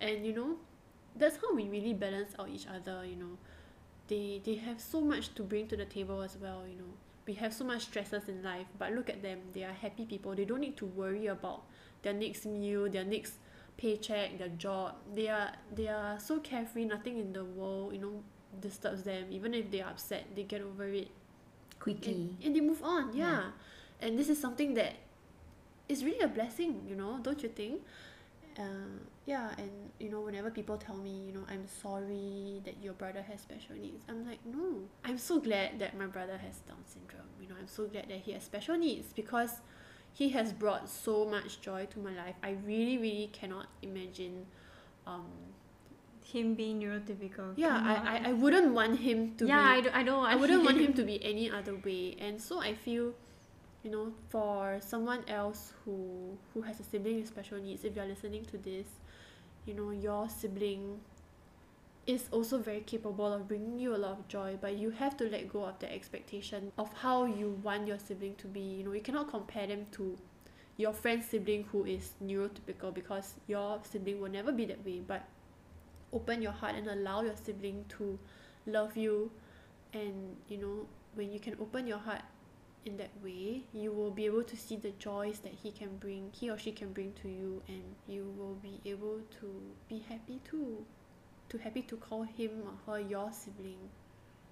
and you know that's how we really balance out each other you know. They they have so much to bring to the table as well you know. We have so much stresses in life but look at them. They are happy people. They don't need to worry about their next meal their next paycheck their job. They are they are so carefree. Nothing in the world you know disturbs them. Even if they are upset they get over it Quickly. and, and they move on yeah. Yeah. and this is something that is really a blessing you know don't you think uh, yeah and you know whenever people tell me you know i'm sorry that your brother has special needs i'm like no i'm so glad that my brother has down syndrome you know i'm so glad that he has special needs because he has brought so much joy to my life i really really cannot imagine um Him being neurotypical. yeah I. I i wouldn't want him to yeah, be I, don't, I don't want I wouldn't want him to be any other way and so I feel you know for someone else who who has a sibling with special needs if you're listening to this you know your sibling is also very capable of bringing you a lot of joy but you have to let go of the expectation of how you want your sibling to be you know you cannot compare them to your friend's sibling who is neurotypical because your sibling will never be that way but open your heart and allow your sibling to love you. And you know when you can open your heart in that way you will be able to see the joys that he can bring he or she can bring to you and you will be able to be happy too. To happy to call him or her your sibling.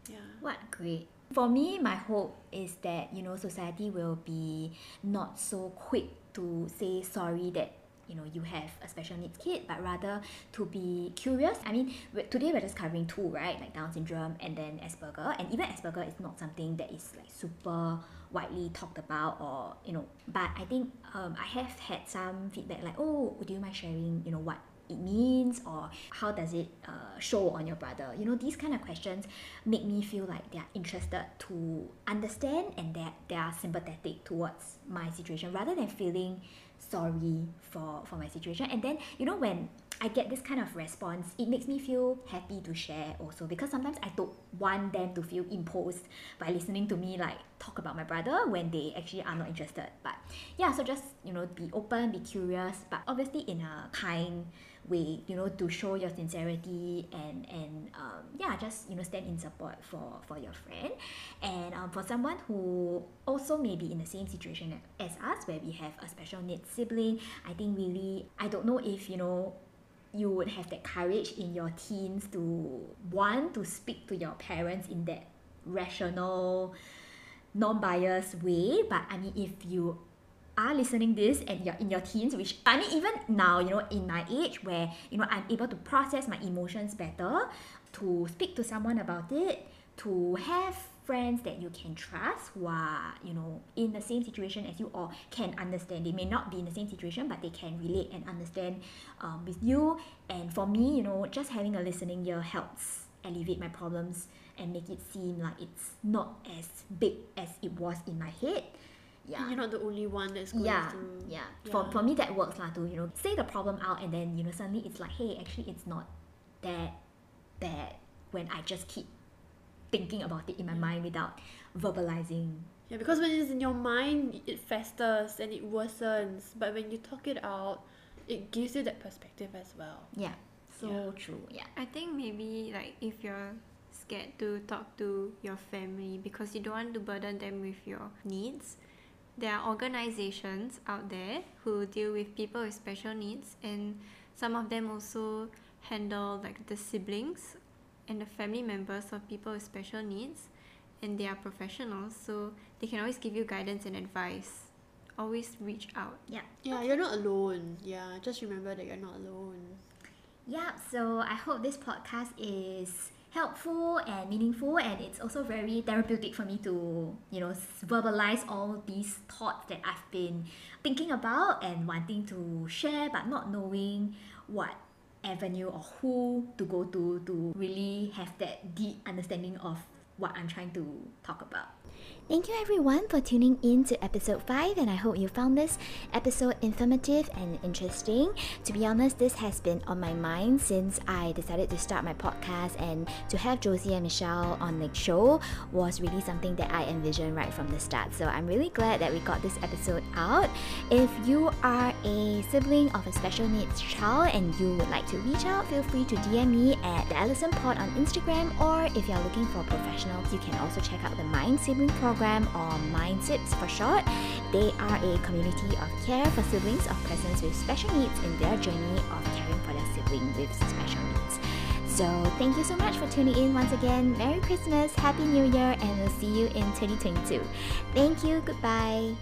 Yeah. What great. For me, my hope is that, you know, society will be not so quick to say sorry that, you know, you have a special needs kid, but rather to be curious. I mean, today we're just covering two, right? Like Down syndrome and then Asperger. And even Asperger is not something that is like super widely talked about or, you know, but I think um, I have had some feedback like, oh, do you mind sharing, you know, what it means or how does it uh, show on your brother you know these kind of questions make me feel like they're interested to understand and that they are sympathetic towards my situation rather than feeling sorry for for my situation. And then you know when I get this kind of response it makes me feel happy to share also because sometimes I don't want them to feel imposed by listening to me like talk about my brother when they actually are not interested. But yeah so just you know be open be curious but obviously in a kind way you know to show your sincerity and and um, yeah just you know stand in support for for your friend. And um, for someone who also may be in the same situation as us where we have a special needs sibling i think really i don't know if you know you would have that courage in your teens to want to speak to your parents in that rational non-biased way. But i mean if you are listening this and you're in your teens which i mean even now you know in my age where you know i'm able to process my emotions better to speak to someone about it to have friends that you can trust who are you know in the same situation as you or can understand. They may not be in the same situation but they can relate and understand um, with you. And for me you know just having a listening ear helps alleviate my problems and make it seem like it's not as big as it was in my head yeah you're not the only one that's going yeah through yeah for, Yeah. for me that works lah to you know say the problem out and then you know suddenly it's like hey actually it's not that bad when I just keep thinking about it in my mind without verbalizing Yeah, because when it's in your mind, it festers and it worsens. But when you talk it out, it gives you that perspective as well. yeah so Yeah. true yeah I think maybe like if you're scared to talk to your family because you don't want to burden them with your needs, there are organizations out there who deal with people with special needs and some of them also handle like the siblings and the family members of people with special needs and they are professionals so they can always give you guidance and advice. Always reach out. yeah Yeah, you're not alone. Yeah, just remember that you're not alone. Yeah, so I hope this podcast is helpful and meaningful and it's also very therapeutic for me to you know verbalize all these thoughts that I've been thinking about and wanting to share but not knowing what avenue or who to go to to really have that deep understanding of what I'm trying to talk about. Thank you everyone for tuning in to episode 5 and I hope you found this episode informative and interesting. To be honest, this has been on my mind since I decided to start my podcast and to have Josie and Michelle on the show was really something that I envisioned right from the start. So I'm really glad that we got this episode out. If you are a sibling of a special needs child and you would like to reach out, feel free to DM me at the Ehlisten Pod on Instagram or if you're looking for professionals, you can also check out the Mind Sibling program program or MINDSibs for short. They are a community of care for siblings of persons with special needs in their journey of caring for their sibling with special needs. So thank you so much for tuning in once again. Merry Christmas, Happy New Year, and we'll see you in 2022. Thank you, goodbye.